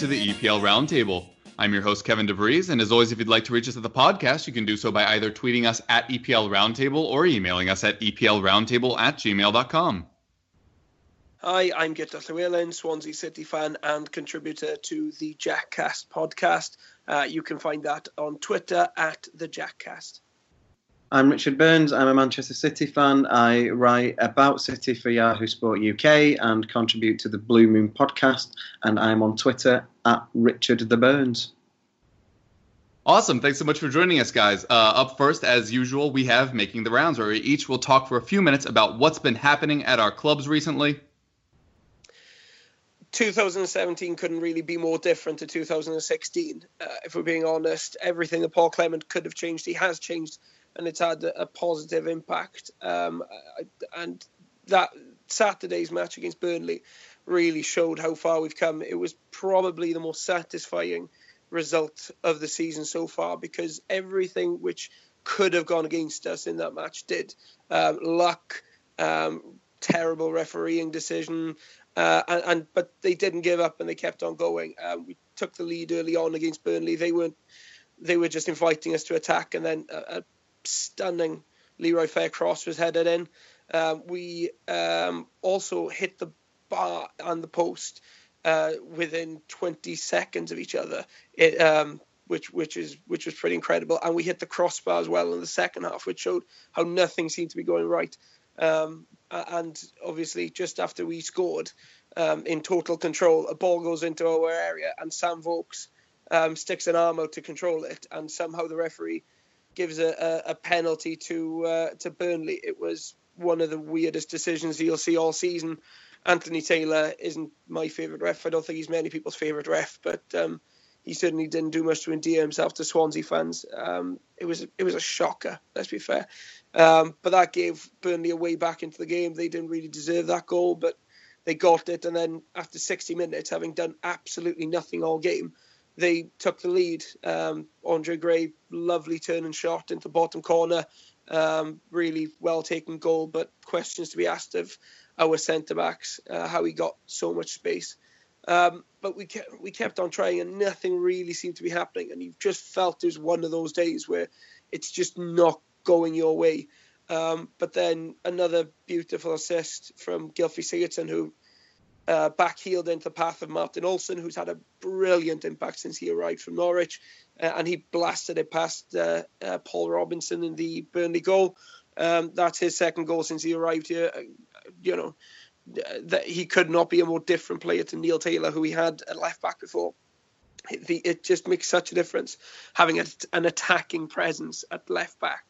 To the EPL Roundtable. I'm your host Kevin DeVries, and as always, if you'd like to reach us at the podcast, you can do so by either tweeting us at EPL Roundtable or emailing us at EPLRoundtable at gmail.com. Hi, I'm Guto Llewelyn, Swansea City fan and contributor to the Jackcast podcast. Uh, you can find that on Twitter at the Jackcast. I'm Richard Burns. I'm a Manchester City fan. I write about City for Yahoo Sport UK and contribute to the Blue Moon podcast. And I'm on Twitter at Richard the Burns. Awesome. Thanks so much for joining us, guys. Uh, up first, as usual, we have Making the Rounds, where we each will talk for a few minutes about what's been happening at our clubs recently. 2017 couldn't really be more different to 2016. Uh, if we're being honest, everything that Paul Clement could have changed, he has changed, and it's had a, a positive impact. Um, and that Saturday's match against Burnley really showed how far we've come. It was probably the most satisfying result of the season so far because everything which could have gone against us in that match did. Um, luck, um, terrible refereeing decision, uh, and, and but they didn't give up and they kept on going. Um, we took the lead early on against Burnley. They weren't. They were just inviting us to attack, and then stunning Leroy Fer cross was headed in. Um, we um, also hit the bar and the post uh, within 20 seconds of each other. It, um, which which is which was pretty incredible, and we hit the crossbar as well in the second half, which showed how nothing seemed to be going right. Um, and obviously, just after we scored, um, in total control, a ball goes into our area, and Sam Vokes um, sticks an arm out to control it, and somehow the referee gives a, a, a penalty to uh, to Burnley. It was one of the weirdest decisions you'll see all season. Anthony Taylor isn't my favourite ref. I don't think he's many people's favourite ref, but um, he certainly didn't do much to endear himself to Swansea fans. Um, it was it was a shocker. Let's be fair, um, but that gave Burnley a way back into the game. They didn't really deserve that goal, but they got it. And then after 60 minutes, having done absolutely nothing all game, they took the lead. Um, Andre Gray, lovely turn and shot into bottom corner. Um, really well taken goal, but questions to be asked of our centre backs, uh, how he got so much space. Um, but we kept we kept on trying, and nothing really seemed to be happening. And you just felt it was one of those days where it's just not going your way. Um, but then another beautiful assist from Gylfi Sigurdsson, who uh, backheeled into the path of Martin Olsson, who's had a brilliant impact since he arrived from Norwich, uh, and he blasted it past uh, uh, Paul Robinson in the Burnley goal. Um, that's his second goal since he arrived here. Uh, you know, th- that he could not be a more different player to Neil Taylor, who he had at left back before. It, the, it just makes such a difference having a, an attacking presence at left back.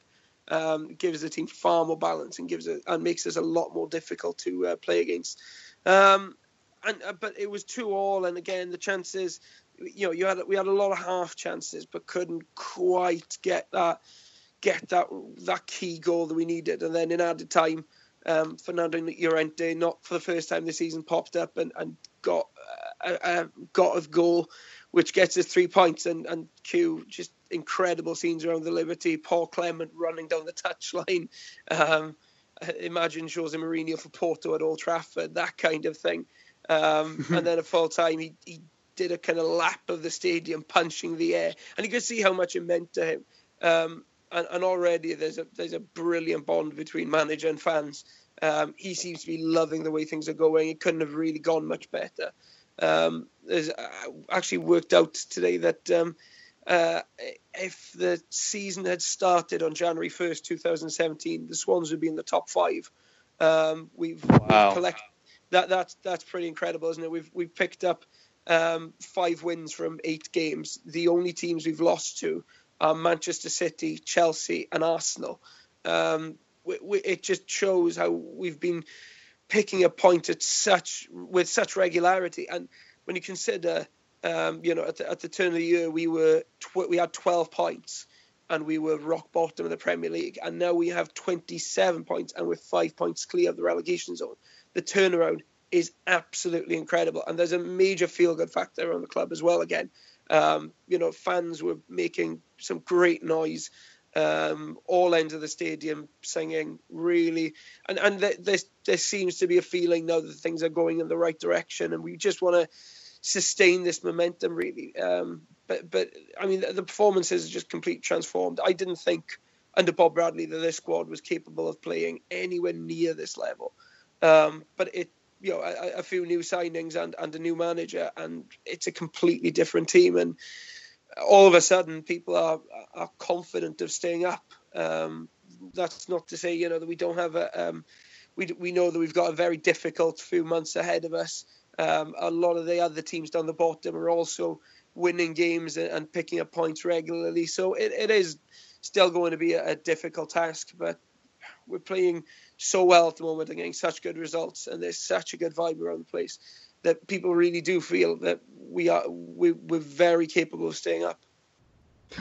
Um, gives the team far more balance and gives it and makes us a lot more difficult to uh, play against. Um, and uh, but it was two all, and again the chances, you know, you had we had a lot of half chances, but couldn't quite get that get that that key goal that we needed. And then in added time, um, Fernando Llorente, not for the first time this season, popped up and, and got uh, a, a got a goal, which gets us three points. And and Q just incredible scenes around the Liberty. Paul Clement running down the touchline. Um, imagine Jose Mourinho for Porto at Old Trafford, that kind of thing. Um, and then at full time, he, he did a kind of lap of the stadium, punching the air, and you could see how much it meant to him. Um, and, and already there's a there's a brilliant bond between manager and fans. Um, he seems to be loving the way things are going. It couldn't have really gone much better. Um, there's uh, actually worked out today that um, uh, if the season had started on January 1st, 2017, the Swans would be in the top five. Um, we've, Wow. we've collect, that that's that's pretty incredible, isn't it? We've we've picked up um, five wins from eight games. The only teams we've lost to are Manchester City, Chelsea, and Arsenal. Um, we, we, it just shows how we've been picking a point at such with such regularity. And when you consider, um, you know, at the, at the turn of the year, we were tw- we had 12 points and we were rock bottom of the Premier League, and now we have 27 points and we're five points clear of the relegation zone. The turnaround is absolutely incredible, and there's a major feel-good factor on the club as well. Again, um, you know, fans were making some great noise um, all ends of the stadium singing really and and there, there seems to be a feeling now that things are going in the right direction and we just want to sustain this momentum really. Um, but but I mean the, the performances are just completely transformed. I didn't think under Bob Bradley that this squad was capable of playing anywhere near this level um, but it you know a, a few new signings and, and a new manager and it's a completely different team and all of a sudden people are are confident of staying up. Um, that's not to say you know that we don't have a um, we we know that we've got a very difficult few months ahead of us. Um, a lot of the other teams down the bottom are also winning games and, and picking up points regularly. So it, it is still going to be a, a, difficult task, but we're playing so well at the moment and getting such good results, and there's such a good vibe around the place that people really do feel that we are we, we're very capable of staying up.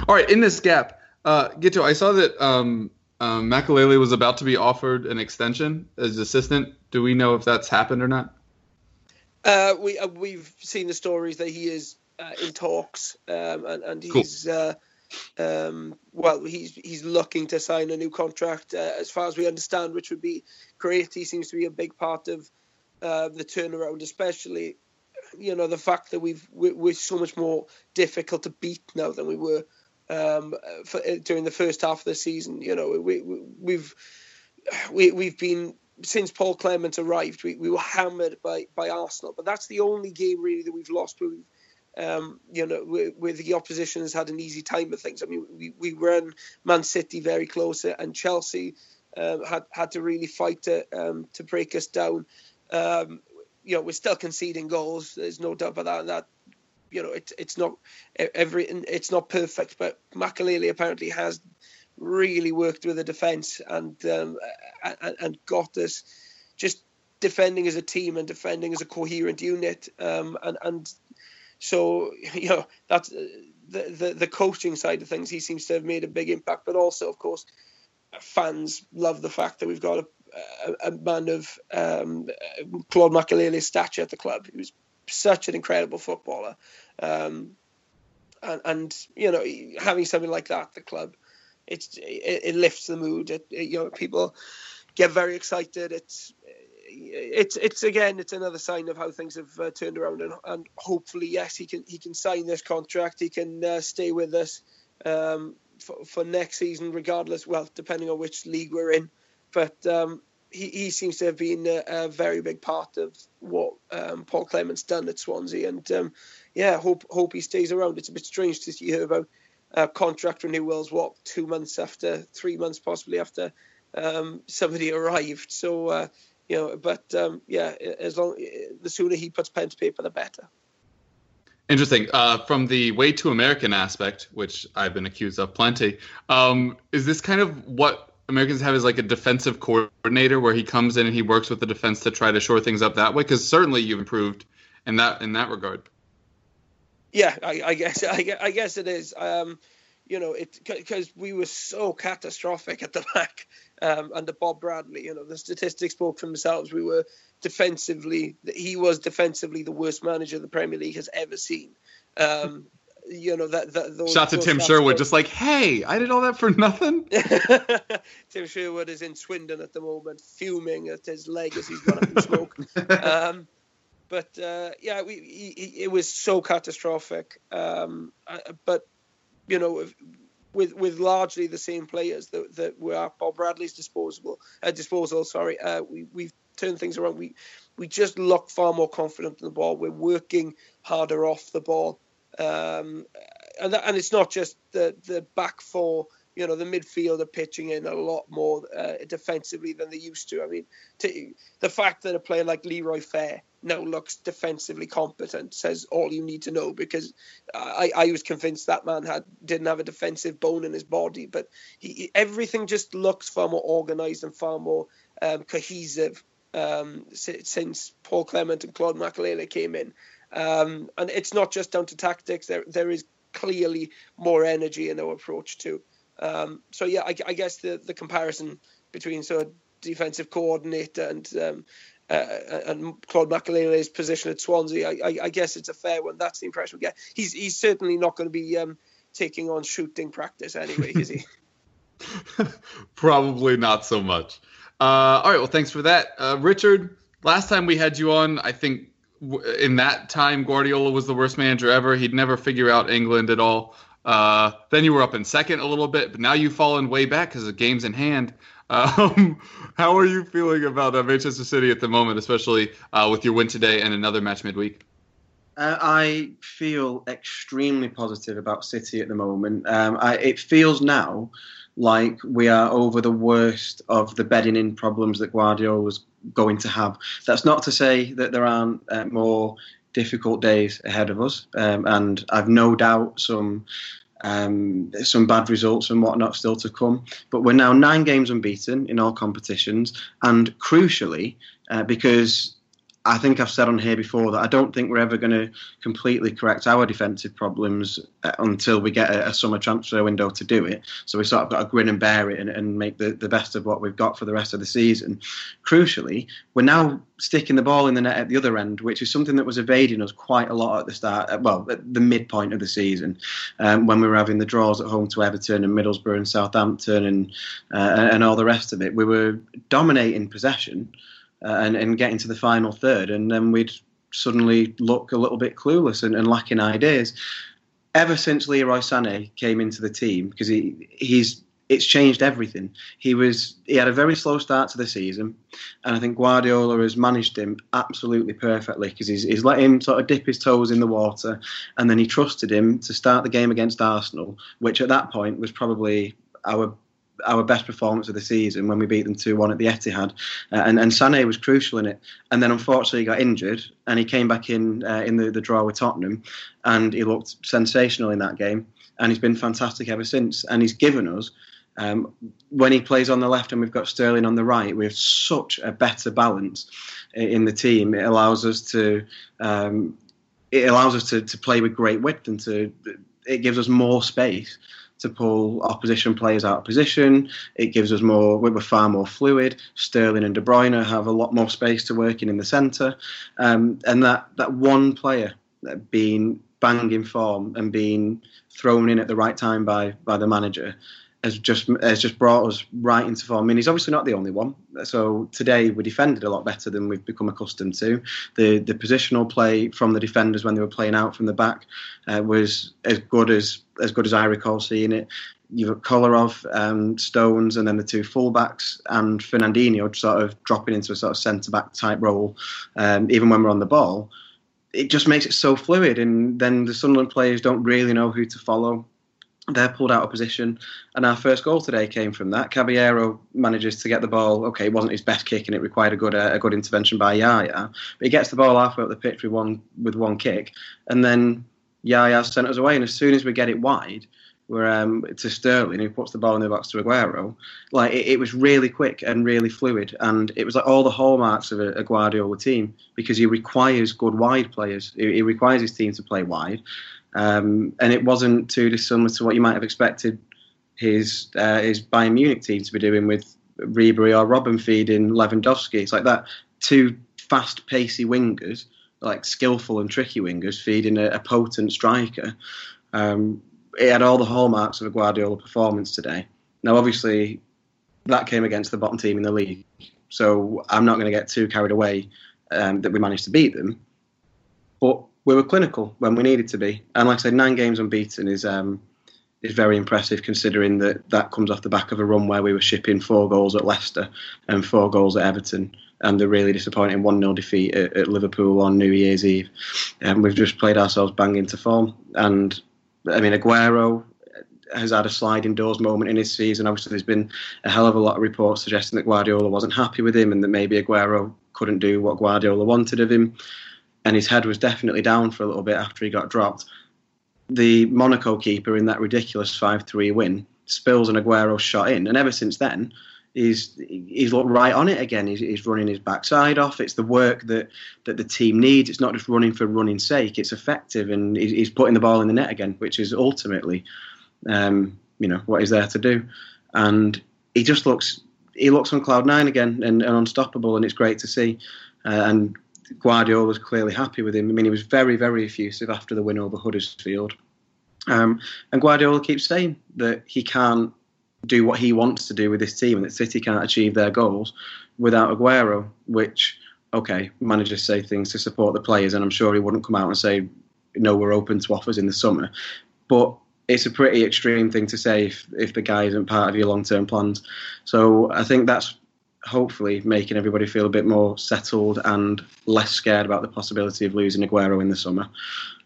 All right, in this gap, uh, Guto, I saw that um, um, Makelele was about to be offered an extension as assistant. Do we know if that's happened or not? Uh, we uh, we've seen the stories that he is uh, in talks um, and, and he's cool. Um, well he's he's looking to sign a new contract uh, as far as we understand, which would be great. He seems to be a big part of uh, the turnaround, especially you know the fact that we've we're, so much more difficult to beat now than we were um, for, uh, during the first half of the season. You know we, we we've we, we've been since Paul Clement arrived, we, we were hammered by, by Arsenal, but that's the only game really that we've lost where we've, um, you know, where, where, the opposition has had an easy time of things. I mean, we, we ran Man City very close, and Chelsea um, had had to really fight to um, to break us down. Um, you know, we're still conceding goals. There's no doubt about that. And that, you know, it's it's not every it's not perfect, but Makelele apparently has really worked with the defence and um, and, and got us just defending as a team and defending as a coherent unit. Um, and and so you know that's the, the the coaching side of things. He seems to have made a big impact, but also of course fans love the fact that we've got a a, a man of um, Claude Makelele's stature at the club. He was such an incredible footballer, um, and, and, you know having something like that at the club, it's it, it lifts the mood. It, it, you know people get very excited. It's it's it's again it's another sign of how things have uh, turned around and, and hopefully yes he can he can sign this contract he can uh, stay with us um, for, for next season regardless well depending on which league we're in but um, he, he seems to have been a, a very big part of what um, Paul Clement's done at Swansea, and um, yeah, hope hope he stays around. It's a bit strange to hear about uh, contract renewals. What two months after, three months possibly after um, somebody arrived. So uh, you know, but um, yeah, as long the sooner he puts pen to paper, the better. Interesting. Uh, from the way to American aspect, which I've been accused of plenty, um, is this kind of what Americans have is like a defensive coordinator where he comes in and he works with the defense to try to shore things up that way? Because certainly you've improved in that in that regard. Yeah, I, I guess I, I, guess it is. Um, you know, it because we were so catastrophic at the back um, under Bob Bradley. You know, the statistics spoke for themselves. We were defensively, he was defensively the worst manager the Premier League has ever seen. Um, you know that, that those, shout to Tim Sherwood, just like, hey, I did all that for nothing. Tim Sherwood is in Swindon at the moment, fuming at his legacy's gone up in smoke. um, but uh, yeah, we, he, it was so catastrophic. Um, uh, but you know, with with largely the same players that, that were at Bob Bradley's disposable uh, disposal. Sorry, uh, we we've turned things around. We we just look far more confident in the ball. We're working harder off the ball. Um, and, that, and it's not just the, the back four, you know the midfield are pitching in a lot more uh, defensively than they used to. I mean, to, the fact that a player like Leroy Fer now looks defensively competent says all you need to know because I, I was convinced that man had didn't have a defensive bone in his body, but he, everything just looks far more organised and far more um, cohesive um, since Paul Clement and Claude Makelele came in. Um, and it's not just down to tactics. There there is clearly more energy in their approach too. Um, so yeah, I, I, guess the the comparison between sort of defensive coordinator and um, uh, and Claude Makelele's position at Swansea, I, I, I, guess it's a fair one. That's the impression we get. He's he's certainly not going to be um, taking on shooting practice anyway, is he? Probably not so much. Uh, all right, well, thanks for that, uh, Richard. Last time we had you on, I think in that time Guardiola was the worst manager ever. He'd never figure out England at all. Uh, then you were up in second a little bit, but now you've fallen way back because the game's in hand. Um, how are you feeling about uh, Manchester City at the moment, especially uh, with your win today and another match midweek? Uh, I feel extremely positive about City at the moment. Um, I, it feels now like we are over the worst of the bedding in problems that Guardiola was going to have. That's not to say that there aren't uh, more difficult days ahead of us, um, and I've no doubt some um, some bad results and whatnot still to come. But we're now nine games unbeaten in all competitions, and crucially, uh, because I think I've said on here before that I don't think we're ever going to completely correct our defensive problems uh, until we get a, a, summer transfer window to do it. So we sort of got to grin and bear it and, and make the, the best of what we've got for the rest of the season. Crucially, we're now sticking the ball in the net at the other end, which is something that was evading us quite a lot at the start, uh, well, at the midpoint of the season, um, when we were having the draws at home to Everton and Middlesbrough and Southampton and uh, and all the rest of it. We were dominating possession uh, and, and getting to the final third, and then we'd suddenly look a little bit clueless and, and lacking ideas. Ever since Leroy Sané came into the team, because he he's it's changed everything. He was he had a very slow start to the season, and I think Guardiola has managed him absolutely perfectly because he's, he's let him sort of dip his toes in the water, and then he trusted him to start the game against Arsenal, which at that point was probably our our best performance of the season when we beat them 2 1 at the Etihad. Uh, and, and Sané was crucial in it. And then unfortunately he got injured and he came back in uh, in the, the draw with Tottenham and he looked sensational in that game. And he's been fantastic ever since. And he's given us. Um, when he plays on the left and we've got Sterling on the right, we have such a better balance in the team. It allows us to um, it allows us to, to play with great width and to it gives us more space to pull opposition players out of position. It gives us more, we're far more fluid. Sterling and De Bruyne have a lot more space to work in in the centre. Um, and that, that one player being banging form and being thrown in at the right time by, by the manager has just has just brought us right into form. I mean, he's obviously not the only one. So today we defended a lot better than we've become accustomed to. The the positional play from the defenders when they were playing out from the back uh, was as good as as good as I recall seeing it. You've got Kolarov, um, Stones, and then the two fullbacks, and Fernandinho sort of dropping into a sort of centre back type role, um, even when we're on the ball. It just makes it so fluid, and then the Sunderland players don't really know who to follow they're pulled out of position. And our first goal today came from that. Caballero manages to get the ball. Okay, it wasn't his best kick, and it required a good uh, a good intervention by Yaya. But he gets the ball halfway up the pitch with one with one kick, and then Yaya sent us away. And as soon as we get it wide, we're um, to Sterling, who puts the ball in the box to Aguero. Like it, it, was really quick and really fluid, and it was like all the hallmarks of a, a Guardiola team because he requires good wide players. He, he requires his team to play wide. Um, and it wasn't too dissimilar to what you might have expected his uh, his Bayern Munich team to be doing with Ribery or Robben feeding Lewandowski. It's like that two fast, pacey wingers, like skillful and tricky wingers, feeding a, a potent striker. Um, it had all the hallmarks of a Guardiola performance today. Now, obviously, that came against the bottom team in the league, so I'm not going to get too carried away um, that we managed to beat them. But we were clinical when we needed to be. And like I said, nine games unbeaten is um, is very impressive considering that that comes off the back of a run where we were shipping four goals at Leicester and four goals at Everton and the really disappointing 1 0 defeat at, at, Liverpool on New Year's Eve. And we've just played ourselves bang into form. And I mean, Aguero, has had a sliding doors moment in his season. Obviously, there's been a hell of a lot of reports suggesting that Guardiola wasn't happy with him and that maybe Aguero couldn't do what Guardiola wanted of him. And his head was definitely down for a little bit after he got dropped. The Monaco keeper in that ridiculous 5 3 win spills an Aguero shot in. And ever since then, he's he's looked right on it again. He's, he's running his backside off. It's the work that, that the team needs. It's not just running for running's sake. It's effective, and he's, he's putting the ball in the net again, which is ultimately, um, you know, what he's there to do. And he just looks he looks on cloud nine again and, and unstoppable, and it's great to see. Uh, and Guardiola was clearly happy with him. I mean, he was very very effusive after the win over Huddersfield. Um, and Guardiola keeps saying that he can't do what he wants to do with this team and that City can't achieve their goals without Aguero, which, okay, managers say things to support the players, and I'm sure he wouldn't come out and say, no, we're open to offers in the summer. But it's a pretty extreme thing to say if, if the guy isn't part of your long term plans. So I think that's hopefully making everybody feel a bit more settled and less scared about the possibility of losing Aguero in the summer.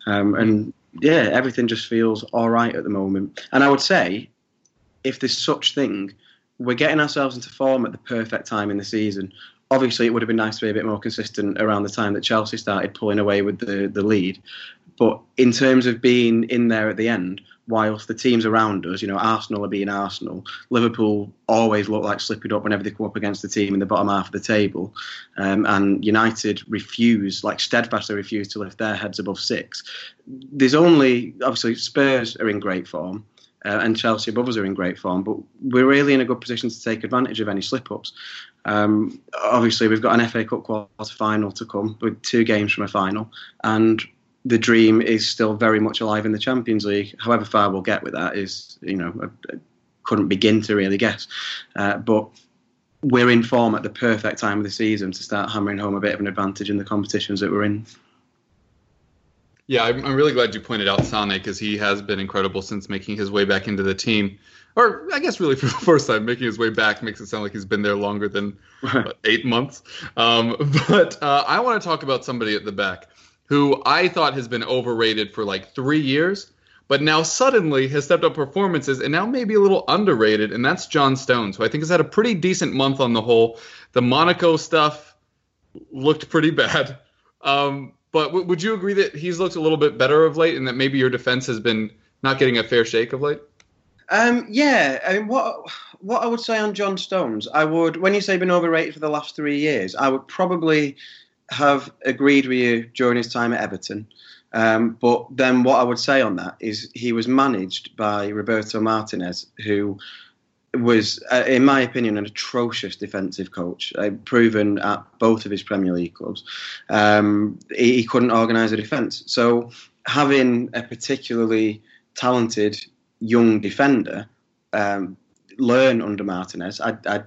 Um, and yeah, everything just feels all right at the moment. And I would say if there's such thing, we're getting ourselves into form at the perfect time in the season. Obviously, it would have been nice to be a bit more consistent around the time that Chelsea started pulling away with the, the lead. But in terms of being in there at the end, whilst the teams around us, you know, Arsenal are being Arsenal, Liverpool always look like slipping up whenever they come up against the team in the bottom half of the table, um, and United refuse, like steadfastly refuse to lift their heads above six. There's only, obviously, Spurs are in great form uh, and Chelsea above us are in great form. But we're really in a good position to take advantage of any slip ups. Um, obviously, we've got an FA Cup quarter final to come with two games from a final, and the dream is still very much alive in the Champions League. However far we'll get with that is, you know, I, I couldn't begin to really guess. Uh, but we're in form at the perfect time of the season to start hammering home a bit of an advantage in the competitions that we're in. Yeah, I'm, I'm really glad you pointed out Sane because he has been incredible since making his way back into the team. Or I guess really for the first time, making his way back makes it sound like he's been there longer than what, eight months. Um, but uh, I want to talk about somebody at the back who I thought has been overrated for like three years, but now suddenly has stepped up performances and now maybe a little underrated, and that's John Stones, who I think has had a pretty decent month on the whole. The Monaco stuff looked pretty bad. Um, but w- would you agree that he's looked a little bit better of late, and that maybe your defense has been not getting a fair shake of late? Um, yeah, I mean, what what I would say on John Stones, I would when you say been overrated for the last three years, I would probably have agreed with you during his time at Everton. Um, but then what I would say on that is he was managed by Roberto Martinez, who was, uh, in my opinion, an atrocious defensive coach, uh, proven at both of his Premier League clubs. Um, he, he, couldn't organise a defence. So having a particularly talented young defender um, learn under Martinez, I, I,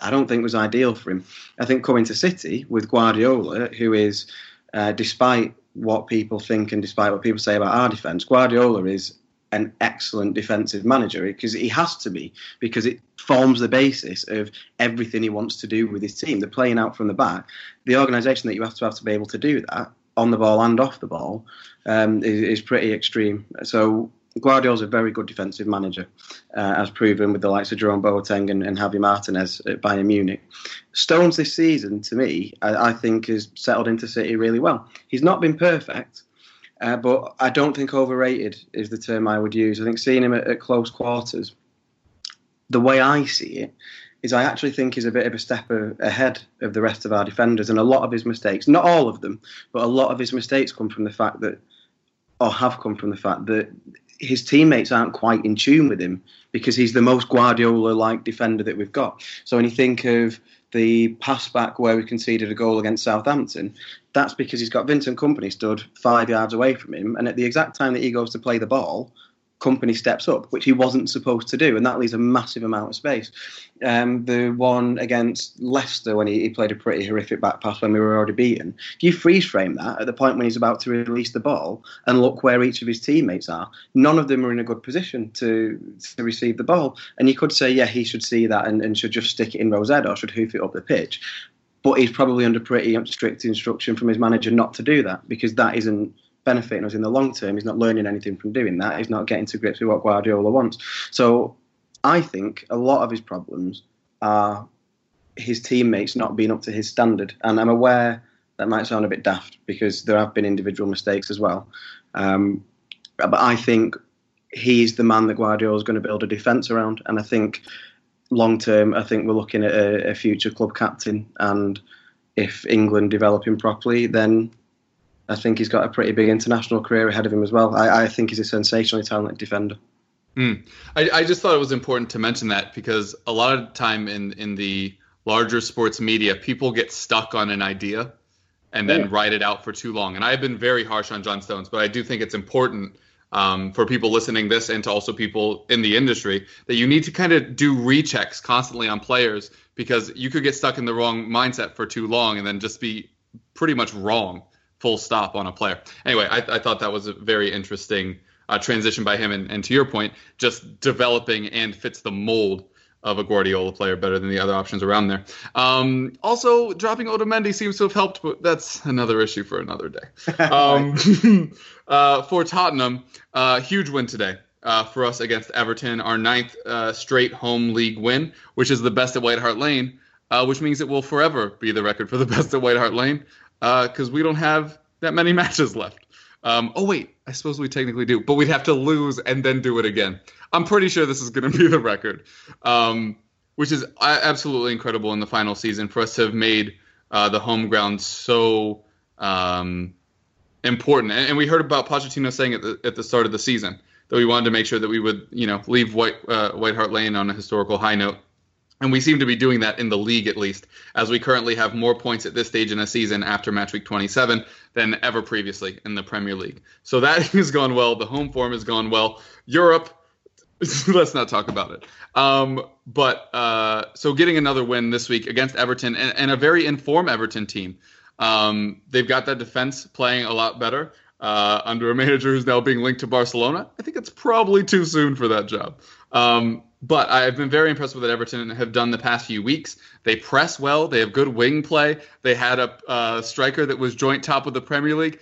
I, don't think was ideal for him. I think coming to City with Guardiola, who is, uh, despite what people think and despite what people say about our defence, Guardiola is an excellent defensive manager because he has to be because it forms the basis of everything he wants to do with his team. They're playing out from the back. The organisation that you have to have to be able to do that on the ball and off the ball um, is, is, pretty extreme. So Guardiola's a very good defensive manager, uh, as proven with the likes of Jerome Boateng and, and Javi Martinez at Bayern Munich. Stones this season, to me, I, I think has settled into City really well. He's not been perfect uh, but I don't think overrated is the term I would use. I think seeing him at, at, close quarters, the way I see it, is I actually think he's a bit of a step ahead of the rest of our defenders. And a lot of his mistakes, not all of them, but a lot of his mistakes come from the fact that, or have come from the fact that his teammates aren't quite in tune with him because he's the most Guardiola like defender that we've got. So when you think of the pass back where we conceded a goal against Southampton, that's because he's got Vincent Kompany stood five yards away from him, and at the exact time that he goes to play the ball, Kompany steps up, which he wasn't supposed to do, and that leaves a massive amount of space. Um, the one against Leicester when he, he, played a pretty horrific back pass when we were already beaten. If you freeze frame that at the point when he's about to release the ball and look where each of his teammates are, none of them are in a good position to to receive the ball. And you could say, yeah, he should see that and, and should just stick it in Rose or should hoof it up the pitch. But he's probably under pretty strict instruction from his manager not to do that because that isn't benefiting us in the long term. He's not learning anything from doing that. He's not getting to grips with what Guardiola wants. So I think a lot of his problems are his teammates not being up to his standard. And I'm aware that might sound a bit daft because there have been individual mistakes as well. Um, but I think he's the man that Guardiola is going to build a defence around. And I think long term, I think we're looking at a, a future club captain. And if England develop him properly, then I think he's got a pretty big international career ahead of him as well. I, I think he's a sensationally talented defender. Mm. I, I, just thought it was important to mention that because a lot of time in, in the larger sports media, people get stuck on an idea and then yeah. write it out for too long. And I've been very harsh on John Stones, but I do think it's important um, for people listening this and to also people in the industry that you need to kind of do rechecks constantly on players because you could get stuck in the wrong mindset for too long and then just be pretty much wrong full stop on a player. Anyway, I, I thought that was a very interesting uh, transition by him. And, and to your point, just developing and fits the mold of a Guardiola player better than the other options around there. Um, also, dropping Otamendi seems to have helped, but that's another issue for another day. Um, uh, for Tottenham, uh, huge win today. Uh, for us against Everton, our ninth uh, straight home league win, which is the best at White Hart Lane, uh, which means it will forever be the record for the best at White Hart Lane because we don't have that many matches left. Um, oh wait, I suppose we technically do, but we'd have to lose and then do it again. I'm pretty sure this is going to be the record, um, which is absolutely incredible in the final season for us to have made uh, the home ground so um, important. And, and, we heard about Pochettino saying at the, at the start of the season that we wanted to make sure that we would, you know, leave White uh, White Hart Lane on a historical high note. And we seem to be doing that in the league, at least, as we currently have more points at this stage in a season after match week 27 than ever previously in the Premier League. So that has gone well. The home form has gone well. Europe, let's not talk about it. Um, but uh, so getting another win this week against Everton and, and a very informed Everton team. Um, they've got that defense playing a lot better uh, under a manager who's now being linked to Barcelona. I think it's probably too soon for that job. Um, but I've been very impressed with what Everton have done the past few weeks. They press well. They have good wing play. They had a uh, striker that was joint top of the Premier League.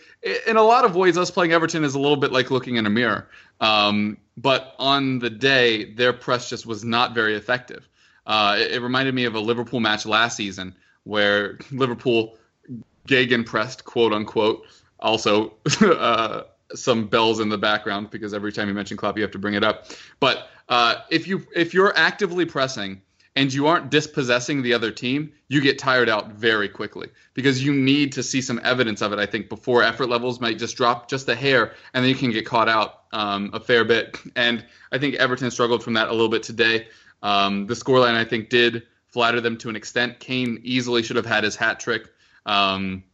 In a lot of ways, us playing Everton is a little bit like looking in a mirror. Um, but on the day, their press just was not very effective. Uh, it, it, reminded me of a Liverpool match last season where Liverpool gegen pressed, quote unquote. Also, uh, some bells in the background because every time you mention Klopp, you have to bring it up. But uh, if you if you're actively pressing and you aren't dispossessing the other team, you get tired out very quickly because you need to see some evidence of it. I think before effort levels might just drop just a hair, and then you can get caught out um, a fair bit. And I think Everton struggled from that a little bit today. Um, the scoreline I think did flatter them to an extent. Kane easily should have had his hat trick. Um,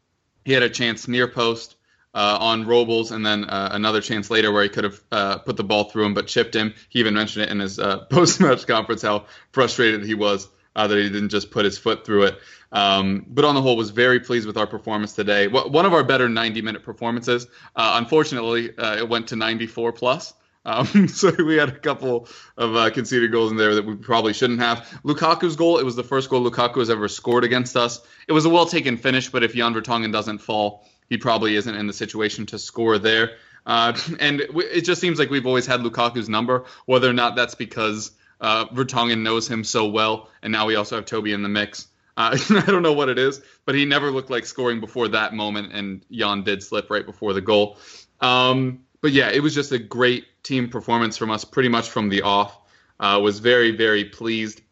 he had a chance near post uh, on Robles, and then uh, another chance later where he could have uh, put the ball through him, but chipped him. He even mentioned it in his uh, post-match conference how frustrated he was uh, that he didn't just put his foot through it. Um, but on the whole, was very pleased with our performance today. One of our better 90-minute performances. Uh, unfortunately, it went to 94 plus. Um, so we had a couple of uh, conceded goals in there that we probably shouldn't have. Lukaku's goal, it was the first goal Lukaku has ever scored against us. It was a well taken finish, but if Jan Vertonghen doesn't fall, he probably isn't in the situation to score there. Uh, and it just seems like we've always had Lukaku's number, whether or not that's because uh, Vertonghen knows him so well, and now we also have Toby in the mix. Uh, I don't know what it is, but he never looked like scoring before that moment, and Jan did slip right before the goal. Um, but yeah, it was just a great team performance from us, pretty much from the off. Uh, was very very pleased.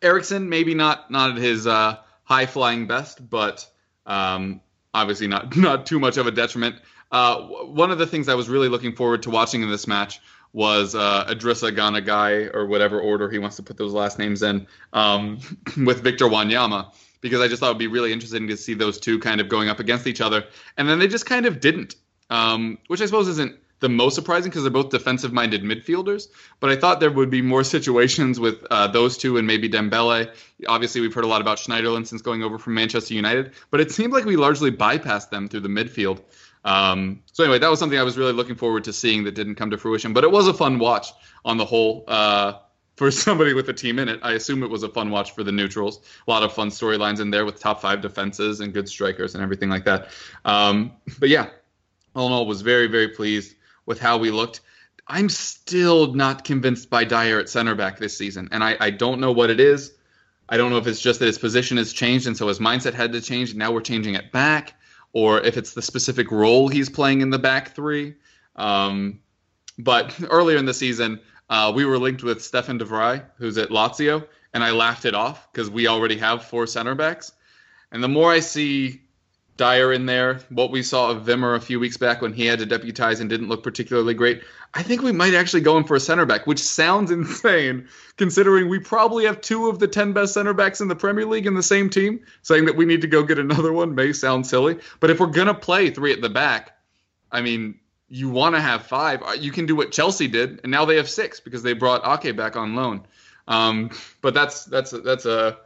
Eriksen maybe not not at his uh, high flying best, but um, obviously not not too much of a detriment. Uh, one of the things I was really looking forward to watching in this match was uh, Idrissa Gana Gueye or whatever order he wants to put those last names in um, with Victor Wanyama because I just thought it would be really interesting to see those two kind of going up against each other, and then they just kind of didn't, um, which I suppose isn't the most surprising because they're both defensive minded midfielders. But I thought there would be more situations with uh, those two and maybe Dembele. Obviously, we've heard a lot about Schneiderlin since going over from Manchester United, but it seemed like we largely bypassed them through the midfield. Um, so anyway, that was something I was really looking forward to seeing that didn't come to fruition. But it was a fun watch on the whole. Uh, for somebody with a team in it, I assume it was a fun watch for the neutrals. A lot of fun storylines in there with top five defenses and good strikers and everything like that. Um, but yeah, all in all, was very, very pleased with how we looked. I'm still not convinced by Dier at center back this season, and I, I don't know what it is. I don't know if it's just that his position has changed, and so his mindset had to change. And now we're changing it back, or if it's the specific role he's playing in the back three. Um, but earlier in the season, uh, we were linked with Stefan de Vrij, who's at Lazio, and I laughed it off because we already have four center backs. And the more I see Dier in there, what we saw of Wimmer a few weeks back when he had to deputize and didn't look particularly great, I think we might actually go in for a center back, which sounds insane considering we probably have two of the 10 best center backs in the Premier League in the same team. Saying that we need to go get another one may sound silly, but if we're going to play three at the back, I mean, you want to have five. Uh, you can do what Chelsea did, and now they have six because they brought Ake back on loan. Um, but that's that's that's a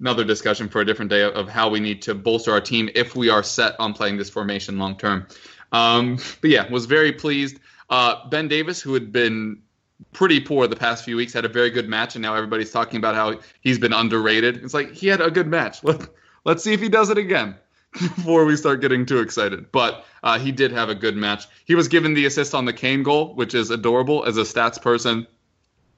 another discussion for a different day of how we need to bolster our team if we are set on playing this formation long term. Um, but yeah, was very pleased. Uh, ben Davies, who had been pretty poor the past few weeks, had a very good match, and now everybody's talking about how he's been underrated. It's like he had a good match. Let, let's see if he does it again before we start getting too excited. But uh, he did have a good match. He was given the assist on the Kane goal, which is adorable as a stats person.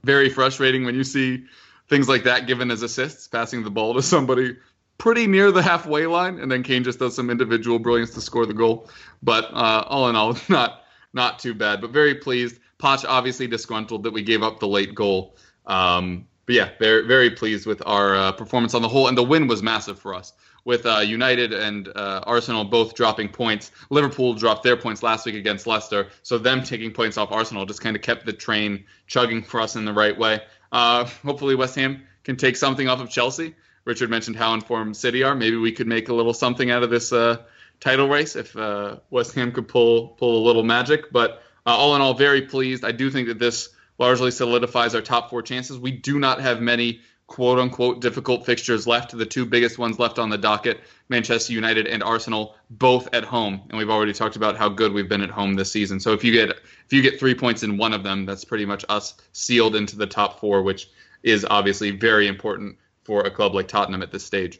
Very frustrating when you see things like that given as assists, passing the ball to somebody pretty near the halfway line, and then Kane just does some individual brilliance to score the goal. But uh, all in all, not not too bad, but very pleased. Poch obviously disgruntled that we gave up the late goal. Um, but yeah, very very pleased with our uh, performance on the whole, and the win was massive for us. With uh, United and uh, Arsenal both dropping points, Liverpool dropped their points last week against Leicester, so them taking points off Arsenal just kind of kept the train chugging for us in the right way. Uh, hopefully, West Ham can take something off of Chelsea. Richard mentioned how informed City are. Maybe we could make a little something out of this uh, title race if uh, West Ham could pull pull a little magic. But all in all, very pleased. I do think that this largely solidifies our top four chances. We do not have many quote unquote difficult fixtures left. The two biggest ones left on the docket, Manchester United and Arsenal, both at home. And we've already talked about how good we've been at home this season. So if you get if you get three points in one of them, that's pretty much us sealed into the top four, which is obviously very important for a club like Tottenham at this stage.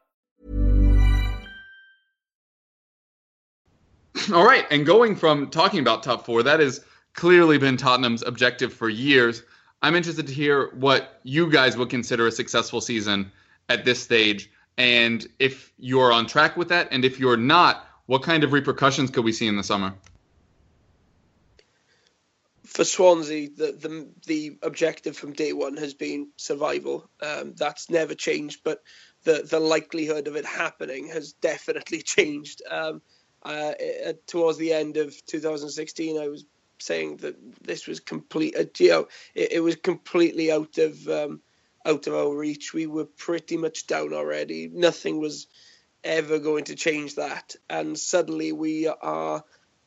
All right, and going from talking about top four, that has clearly been Tottenham's objective for years. I'm interested to hear what you guys would consider a successful season at this stage, and if you're on track with that, and if you're not, what kind of repercussions could we see in the summer? For Swansea, the the, the objective from day one has been survival. Um, that's never changed, but the the likelihood of it happening has definitely changed. Um, uh, towards the end of 2016, I was saying that this was complete. Uh, you know, it, it, was completely out of um, out of our reach. We were pretty much down already. Nothing was ever going to change that, and suddenly we are.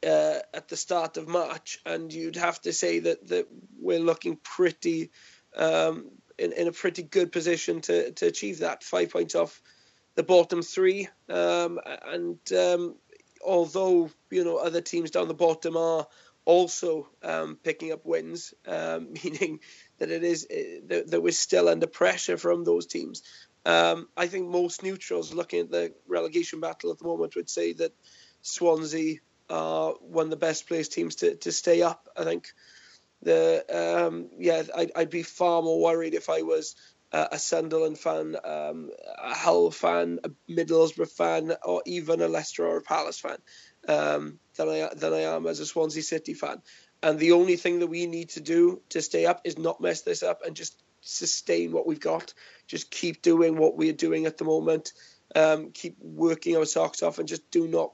Uh, at the start of March, and you'd have to say that, that we're looking pretty um, in, in a pretty good position to, to achieve that. Five points off the bottom three, um, and um, although you know other teams down the bottom are also um, picking up wins, um, meaning that it is uh, that, that, we're still under pressure from those teams. Um, I think most neutrals looking at the relegation battle at the moment would say that Swansea are one of the best placed teams to, to stay up. I think the um, yeah I'd, I'd be far more worried if I was a Sunderland fan, um, a Hull fan, a Middlesbrough fan, or even a Leicester or a Palace fan um, than I than I am as a Swansea City fan. And the only thing that we need to do to stay up is not mess this up and just sustain what we've got. Just keep doing what we're doing at the moment. Um, keep working our socks off and just do not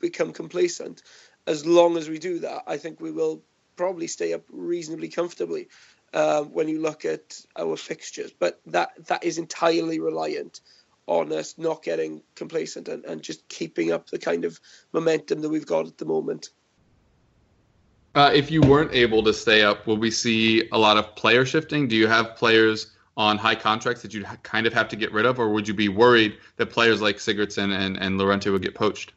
become complacent. As long as we do that, I think we will probably stay up reasonably comfortably um, when you look at our fixtures. But that that is entirely reliant on us not getting complacent, and, and just keeping up the kind of momentum that we've got at the moment. Uh, if you weren't able to stay up, will we see a lot of player shifting? Do you have players on high contracts that you kind of have to get rid of, or would you be worried that players like Sigurdsson and, and Llorente would get poached?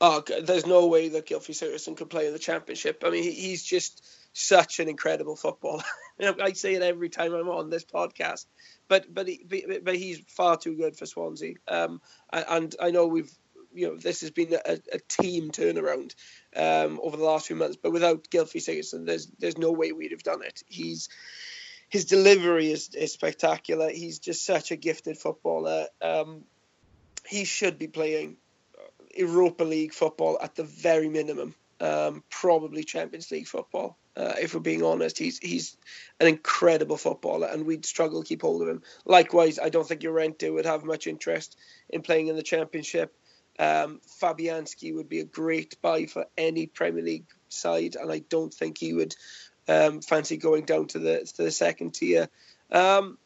Oh, there's no way that Gylfi Sigurdsson could play in the championship. I mean, he's just such an incredible footballer. I say it every time I'm on this podcast, but but he, but he's far too good for Swansea. Um, and I know we've you know this has been a, a team turnaround um, over the last few months. But without Gylfi Sigurdsson, there's there's no way we'd have done it. He's his delivery is, is spectacular. He's just such a gifted footballer. Um, he should be playing Europa League football at the very minimum. Um, probably Champions League football. Uh, if we're being honest, he's he's an incredible footballer, and we'd struggle to keep hold of him. Likewise, I don't think Llorente would have much interest in playing in the Championship. Um, Fabianski would be a great buy for any Premier League side, and I don't think he would um, fancy going down to the to the second tier. Um,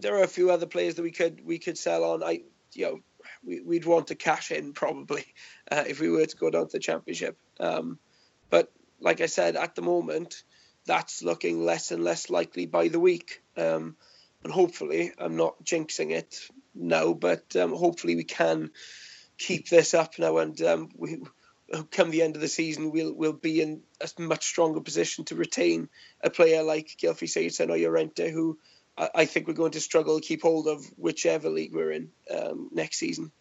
there are a few other players that we could we could sell on. I you know we, would want to cash in probably uh, if we were to go down to the championship. Um, but like I said, at the moment, that's looking less and less likely by the week. Um, and hopefully, I'm not jinxing it now, but um, hopefully we can keep this up now, and um, we come the end of the season, we'll we'll be in a much stronger position to retain a player like Gylfi Sigurdsson or Llorente, who I, I, think we're going to struggle to keep hold of whichever league we're in um, next season.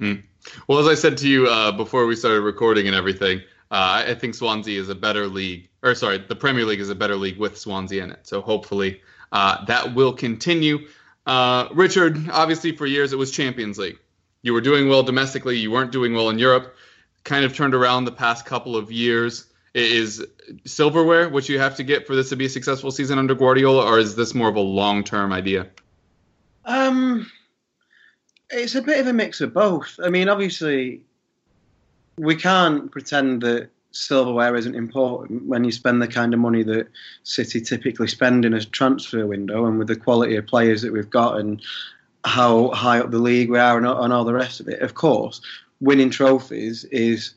Mm. Well, as I said to you uh, before we started recording and everything, uh, I think Swansea is a better league, or sorry, the Premier League is a better league with Swansea in it. So hopefully uh, that will continue. Uh, Richard, obviously for years it was Champions League you were doing well domestically, you weren't doing well in Europe. Kind of turned around the past couple of years. Is silverware what you have to get for this to be a successful season under Guardiola, or is this more of a long term idea? Um, it's a bit of a mix of both. I mean, obviously, we can't pretend that silverware isn't important when you spend the kind of money that City typically spend in a transfer window and with the quality of players that we've got and how high up the league we are and, all the rest of it. Of course, winning trophies is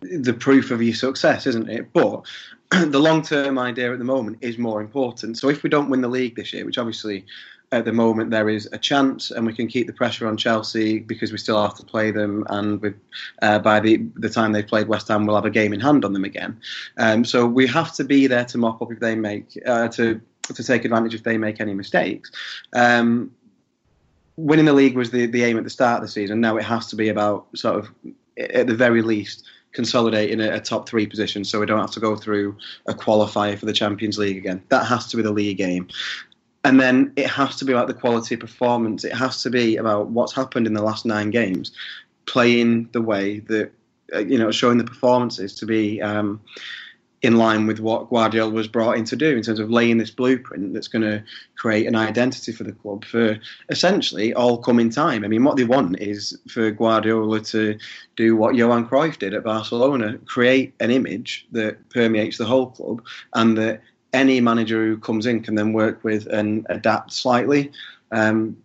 the proof of your success, isn't it? But the long term idea at the moment is more important. So if we don't win the league this year, which obviously at the moment there is a chance, and we can keep the pressure on Chelsea because we still have to play them, and uh, by the the time they've played West Ham, we'll have a game in hand on them again. Um, so we have to be there to mop up if they make uh, to to take advantage if they make any mistakes. Um, winning the league was the, the aim at the start of the season. Now it has to be about sort of, at the very least, consolidating a, a, top three position so we don't have to go through a qualifier for the Champions League again. That has to be the league aim. And then it has to be about the quality of performance. It has to be about what's happened in the last nine games, playing the way that, uh, you know, showing the performances to be. Um, in line with what Guardiola was brought in to do in terms of laying this blueprint that's going to create an identity for the club for essentially all coming time. I mean, what they want is for Guardiola to do what Johan Cruyff did at Barcelona, create an image that permeates the whole club and that any manager who comes in can then work with and adapt slightly. Um,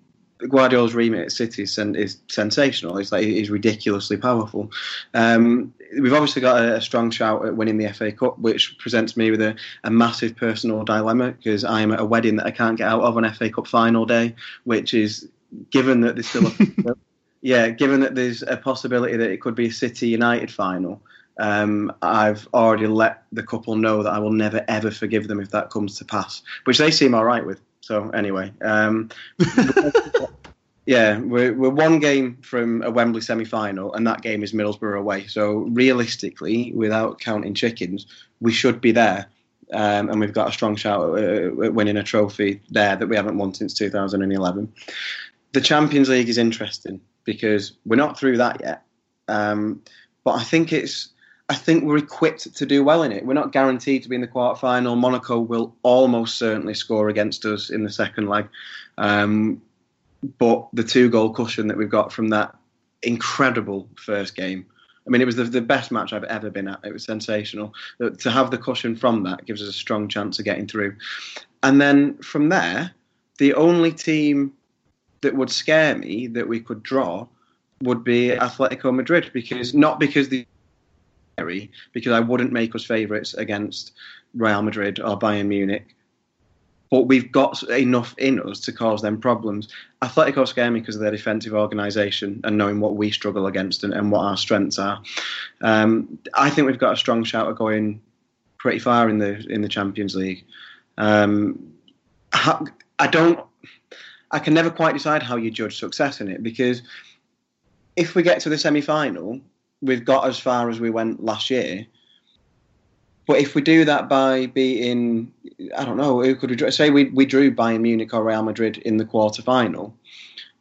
Guardiola's remit at City is, is sensational. It's like he's ridiculously powerful. Um, we've obviously got a, a, strong shout at winning the FA Cup, which presents me with a, a massive personal dilemma because I'm at a wedding that I can't get out of on FA Cup final day, which is given that there's still a, yeah, given that there's a possibility that it could be a City United final. Um, I've already let the couple know that I will never ever forgive them if that comes to pass, which they seem all right with. So anyway, um, yeah, we're, we're one game from a Wembley semi-final, and that game is Middlesbrough away. So realistically, without counting chickens, we should be there, um, and we've got a strong shout at, at winning a trophy there that we haven't won since 2011. The Champions League is interesting because we're not through that yet, um, but I think it's I think we're equipped to do well in it. We're not guaranteed to be in the quarterfinal. Monaco will almost certainly score against us in the second leg. Um, but the two goal cushion that we've got from that incredible first game. I mean, it was the, the best match I've ever been at. It was sensational. To have the cushion from that gives us a strong chance of getting through. And then from there, the only team that would scare me that we could draw would be Atletico Madrid because not because the because I wouldn't make us favourites against Real Madrid or Bayern Munich. But we've got enough in us to cause them problems. Atletico scare me because of their defensive organisation and knowing what we struggle against and, and what our strengths are. Um, I think we've got a strong shout of going pretty far in the in the Champions League. Um, I don't. I can never quite decide how you judge success in it because if we get to the semi final, we've got as far as we went last year. But if we do that by beating, I don't know, who could we say we, we drew Bayern Munich or Real Madrid in the quarter final?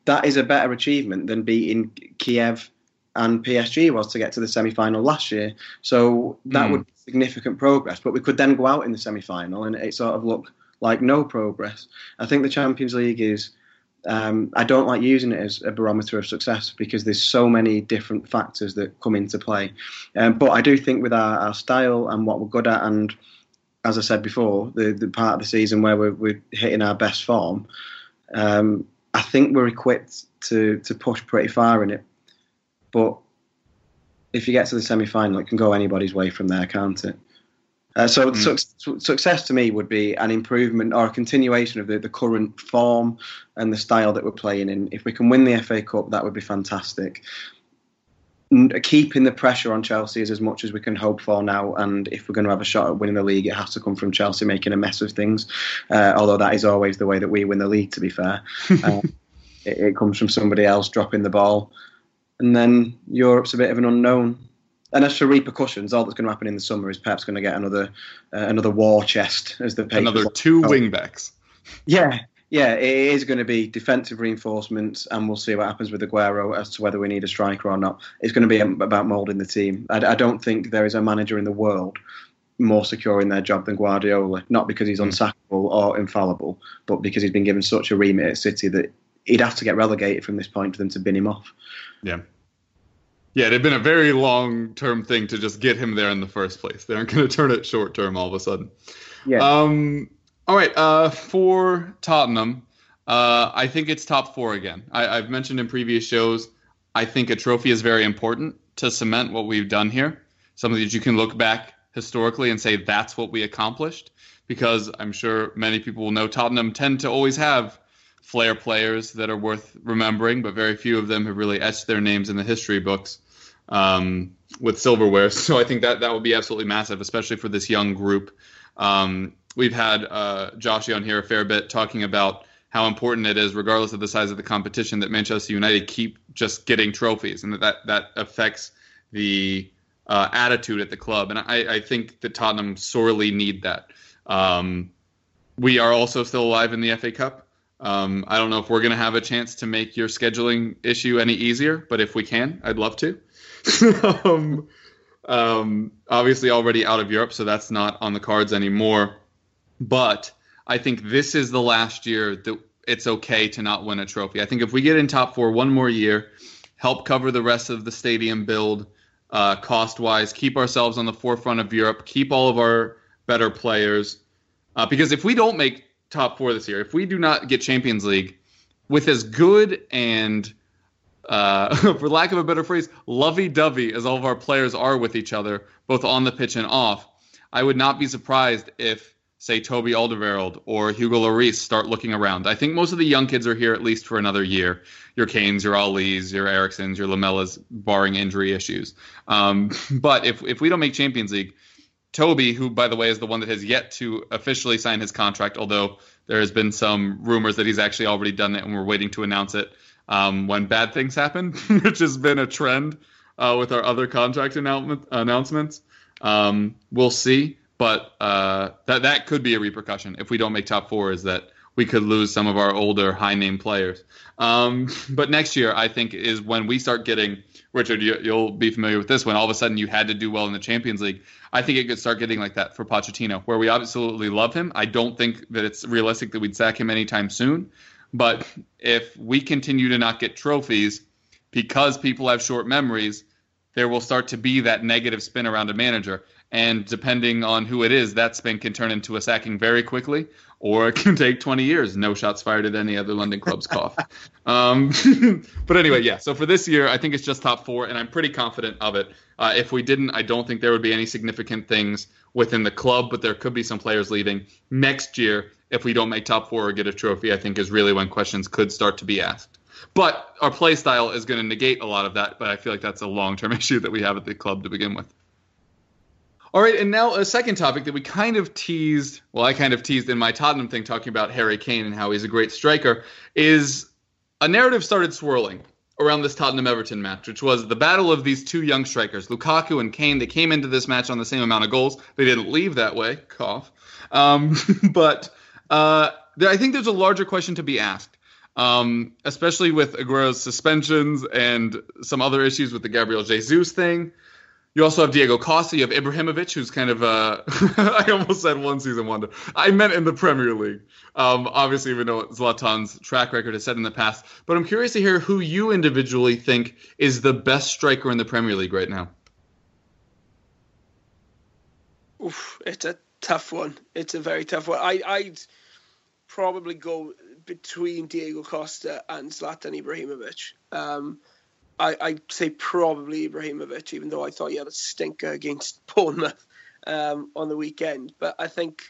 That is a better achievement than beating Kiev and PSG was to get to the semi final last year. So that mm. would be significant progress. But we could then go out in the semi final and it sort of look like no progress. I think the Champions League is um, I don't like using it as a barometer of success because there's so many different factors that come into play. Um, but I do think with our, our, style and what we're good at, and as I said before, the, the part of the season where we're, we're hitting our best form, um, I think we're equipped to to push pretty far in it. But if you get to the semi final, it can go anybody's way from there, can't it? Uh, so, mm. su- success to me would be an improvement or a continuation of the, the current form and the style that we're playing in. If we can win the FA Cup, that would be fantastic. N- keeping the pressure on Chelsea is as much as we can hope for now, and if we're going to have a shot at winning the league, it has to come from Chelsea making a mess of things. Uh, although that is always the way that we win the league, to be fair. Uh, it, it comes from somebody else dropping the ball, and then Europe's a bit of an unknown and as for repercussions, all that's going to happen in the summer is perhaps going to get another uh, another war chest, as the another two wingbacks. Yeah, yeah, it is going to be defensive reinforcements, and we'll see what happens with Aguero as to whether we need a striker or not. It's going to be about moulding the team. I, I don't think there is a manager in the world more secure in their job than Guardiola, not because he's hmm. unsackable or infallible, but because he's been given such a remit at City that he'd have to get relegated from this point for them to bin him off. Yeah. Yeah, it had been a very long term thing to just get him there in the first place. They aren't going to turn it short term all of a sudden. Yeah. Um. All right. Uh, for Tottenham, uh, I think it's top four again. I, I've mentioned in previous shows. I think a trophy is very important to cement what we've done here. Something that you can look back historically and say that's what we accomplished. Because I'm sure many people will know Tottenham tend to always have flair players that are worth remembering, but very few of them have really etched their names in the history books um, with silverware. So I think that that would be absolutely massive, especially for this young group. Um, we've had uh, Joshy on here a fair bit talking about how important it is, regardless of the size of the competition, that Manchester United keep just getting trophies, and that that, that affects the uh, attitude at the club. And I, I, think that Tottenham sorely need that. Um, we are also still alive in the FA Cup. Um, I don't know if we're going to have a chance to make your scheduling issue any easier, but if we can, I'd love to. um, um, obviously, already out of Europe, so that's not on the cards anymore. But I think this is the last year that it's okay to not win a trophy. I think if we get in top four one more year, help cover the rest of the stadium build uh, cost wise, keep ourselves on the forefront of Europe, keep all of our better players. Uh, because if we don't make top four this year, if we do not get Champions League, with as good and uh, for lack of a better phrase, lovey-dovey as all of our players are with each other, both on the pitch and off, I would not be surprised if, say, Toby Alderweireld or Hugo Lloris start looking around. I think most of the young kids are here at least for another year. Your Kanes, your Olis, your Eriksens, your Lamelas, barring injury issues. Um, but if if we don't make Champions League, Toby, who by the way is the one that has yet to officially sign his contract, although there has been some rumors that he's actually already done it and we're waiting to announce it um, when bad things happen, which has been a trend uh, with our other contract announcement, announcements. Um, we'll see, but uh, that that could be a repercussion if we don't make top four. Is that we could lose some of our older high name players. Um, but next year, I think, is when we start getting Richard. You, will be familiar with this. When all of a sudden you had to do well in the Champions League, I think it could start getting like that for Pochettino, where we absolutely love him. I don't think that it's realistic that we'd sack him anytime soon. But if we continue to not get trophies because people have short memories, there will start to be that negative spin around a manager. And depending on who it is, that spin can turn into a sacking very quickly, or it can take 20 years. No shots fired at any other London club's cough. Um, but anyway, yeah. So for this year, I think it's just top four, and I'm pretty confident of it. Uh, if we didn't, I don't think there would be any significant things within the club, but there could be some players leaving next year. If we don't make top four or get a trophy, I think is really when questions could start to be asked. But our play style is going to negate a lot of that. But I feel like that's a long term issue that we have at the club to begin with. All right, and now a second topic that we kind of teased, well, I kind of teased in my Tottenham thing, talking about Harry Kane and how he's a great striker, is a narrative started swirling around this Tottenham Everton match, which was the battle of these two young strikers, Lukaku and Kane. They came into this match on the same amount of goals. They didn't leave that way, cough. Um, but uh, I think there's a larger question to be asked. Um, especially with Aguero's suspensions and some other issues with the Gabriel Jesus thing. You also have Diego Costa. You have Ibrahimovic, who's kind of uh, I almost said one season wonder. I meant in the Premier League. Um, obviously, even though Zlatan's track record is set in the past. But I'm curious to hear who you individually think is the best striker in the Premier League right now. Oof, it's a tough one. It's a very tough one. I, I'd probably go between Diego Costa and Zlatan Ibrahimovic. Um, I, I'd say probably Ibrahimovic, even though I thought he had a stinker against Bournemouth um, on the weekend. But I think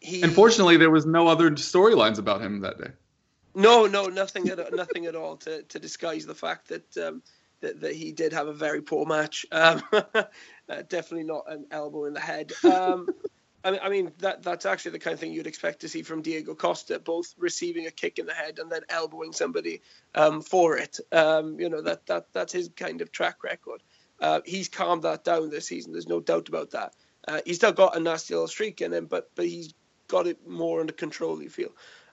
he. Unfortunately, there was no other storylines about him that day. No, no, nothing at nothing at all to, to disguise the fact that, um, that that he did have a very poor match. Um, uh, definitely not an elbow in the head. Um, I mean, I mean that that's actually the kind of thing you'd expect to see from Diego Costa, both receiving a kick in the head and then elbowing somebody um, for it. Um, you know that that that's his kind of track record. Uh, he's calmed that down this season. There's no doubt about that. Uh, he's still got a nasty little streak in him, but but he's got it more under control. You feel.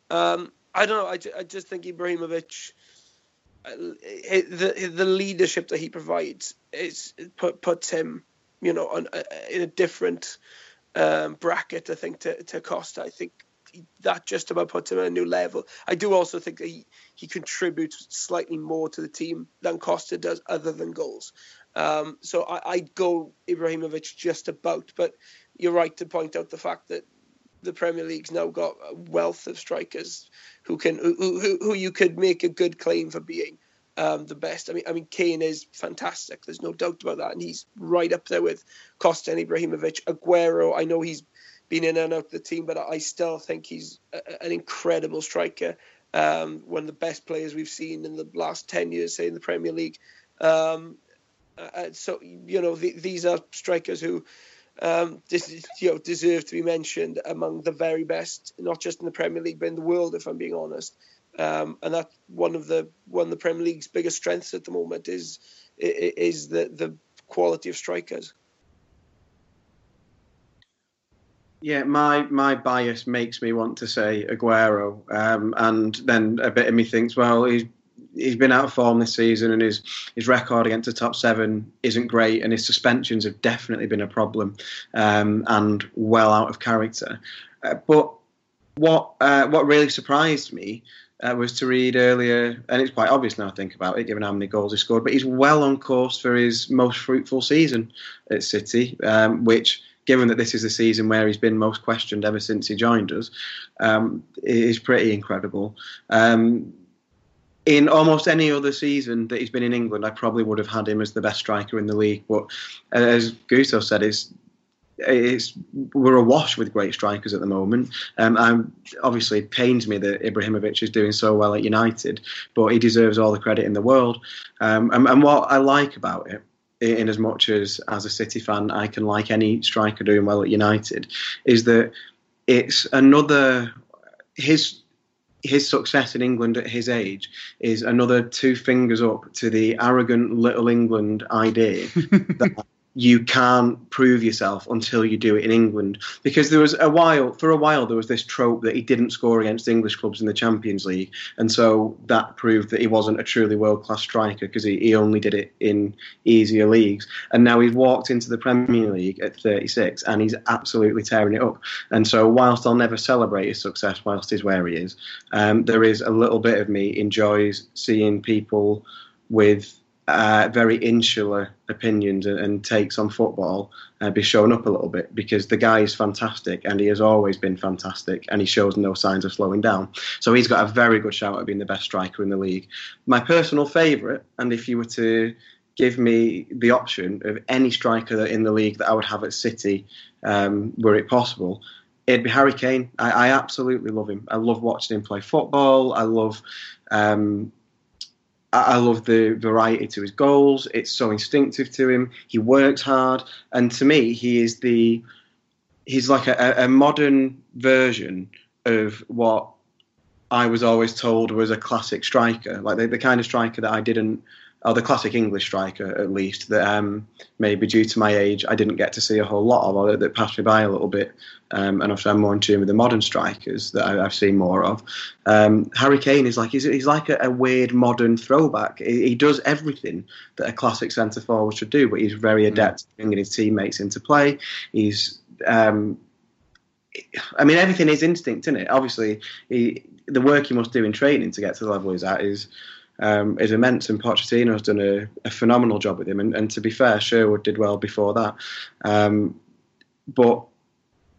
Um, I don't know. I, I just think Ibrahimovic, uh, the the leadership that he provides, is put, puts him, you know, on, uh, in a different um, bracket, I think, to, to Costa. I think that just about puts him at a new level. I do also think that he, he contributes slightly more to the team than Costa does, other than goals. Um, so I, I'd go Ibrahimovic just about, but you're right to point out the fact that the Premier League's now got a wealth of strikers who can who, who, who you could make a good claim for being um, the best. I mean, I mean, Kane is fantastic. There's no doubt about that, and he's right up there with Costa and Ibrahimovic. Aguero, I know he's been in and out of the team, but I still think he's a, an incredible striker. Um, one of the best players we've seen in the last ten years, say in the Premier League. Um, uh, so you know, the, these are strikers who. Um, this, you know, deserve to be mentioned among the very best, not just in the Premier League, but in the world. If I'm being honest, um, and that's one of the one of the Premier League's biggest strengths at the moment is is the the quality of strikers. Yeah, my my bias makes me want to say Aguero, um, and then a bit of me thinks, well, he's he's been out of form this season, and his his record against the top seven isn't great, and his suspensions have definitely been a problem, um, and well out of character. Uh, but what uh, what really surprised me uh, was to read earlier, and it's quite obvious now I think about it, given how many goals he scored. But he's well on course for his most fruitful season at City, um, which, given that this is the season where he's been most questioned ever since he joined us, um, is pretty incredible. Um, in almost any other season that he's been in England, I probably would have had him as the best striker in the league. But as Guto said, it's it's we're awash with great strikers at the moment. Um, I'm obviously it pains me that Ibrahimovic is doing so well at United, but he deserves all the credit in the world. Um, and, and, what I like about it, in as much as as a City fan, I can like any striker doing well at United, is that it's another his his success in England at his age is another two fingers up to the arrogant little England idea that you can't prove yourself until you do it in England. Because there was a while, for a while, there was this trope that he didn't score against English clubs in the Champions League, and so that proved that he wasn't a truly world class striker because he, he only did it in easier leagues. And now he's walked into the Premier League at 36, and he's absolutely tearing it up. And so, whilst I'll never celebrate his success whilst he's where he is, um, there is a little bit of me enjoys seeing people with uh, very insular opinions and, and takes on football uh, be shown up a little bit because the guy is fantastic and he has always been fantastic and he shows no signs of slowing down. So he's got a very good shout at being the best striker in the league. My personal favourite, and if you were to give me the option of any striker in the league that I would have at City, um, were it possible, it'd be Harry Kane. I, I, absolutely love him. I love watching him play football. I love. Um, I love the variety to his goals. It's so instinctive to him. He works hard, and to me, he is the he's like a, a modern version of what I was always told was a classic striker, like the, the kind of striker that I didn't or the classic English striker at least that um, maybe due to my age I didn't get to see a whole lot of, or that passed me by a little bit. Um, and obviously I'm more in tune with the modern strikers that I, have seen more of. Um, Harry Kane is like he's, he's like a, a weird modern throwback. He, he, does everything that a classic centre forward should do, but he's very hmm. adept at bringing his teammates into play. He's um, I mean, everything is instinct, isn't it? Obviously, he, the work he must do in training to get to the level he's at is um, is immense, and Pochettino has done a, a phenomenal job with him. And, and, to be fair, Sherwood did well before that. Um, but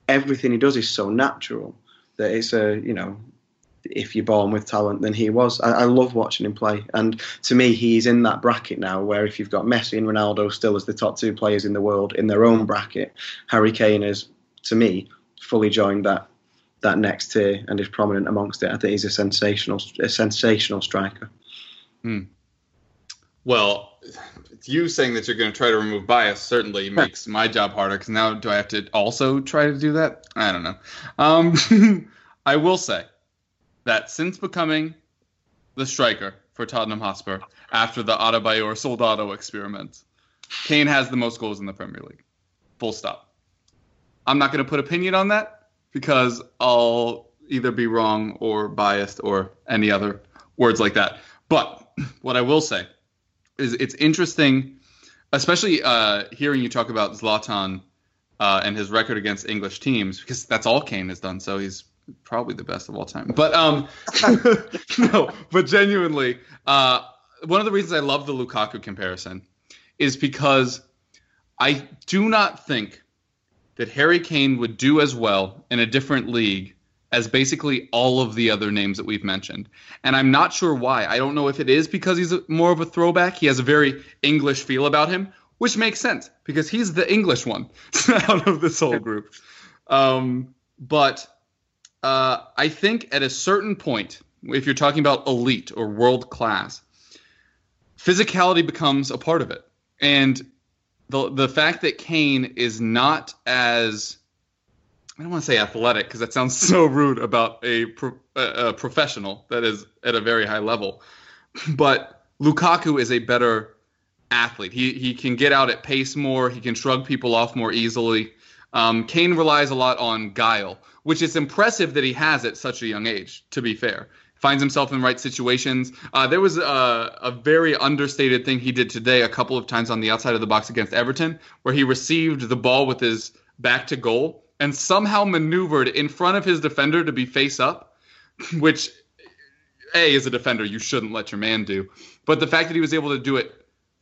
everything he does is so natural that it's a you know if you're born with talent then he was I, I, love watching him play and to me he's in that bracket now where if you've got Messi and Ronaldo still as the top two players in the world in their own bracket Harry Kane is to me fully joined that that next tier and is prominent amongst it I think he's a sensational a sensational striker Hmm. Well, you saying that you're going to try to remove bias certainly makes my job harder because now do I have to also try to do that? I don't know. Um, I will say that since becoming the striker for Tottenham Hotspur after the Adebayor Soldado experiment, Kane has the most goals in the Premier League. Full stop. I'm not going to put opinion on that because I'll either be wrong or biased or any other words like that. But what I will say is it's interesting, especially uh, hearing you talk about Zlatan uh, and his record against English teams, because that's all Kane has done. So he's probably the best of all time. But um, no, but genuinely, uh, one of the reasons I love the Lukaku comparison is because I do not think that Harry Kane would do as well in a different league as basically all of the other names that we've mentioned. And I'm not sure why. I don't know if it is because he's more of a throwback. He has a very English feel about him, which makes sense because he's the English one out of this whole group. Um, but uh, I think at a certain point, if you're talking about elite or world class, physicality becomes a part of it. And the the fact that Kane is not as I don't want to say athletic because that sounds so rude about a, pro, a, professional that is at a very high level. But Lukaku is a better athlete. He he can get out at pace more. He can shrug people off more easily. Um, Kane relies a lot on guile, which is impressive that he has at such a young age. To be fair, finds himself in the right situations. Uh, there was a, a very understated thing he did today a couple of times on the outside of the box against Everton, where he received the ball with his back to goal and somehow maneuvered in front of his defender to be face up, which a as a defender you shouldn't let your man do. But the fact that he was able to do it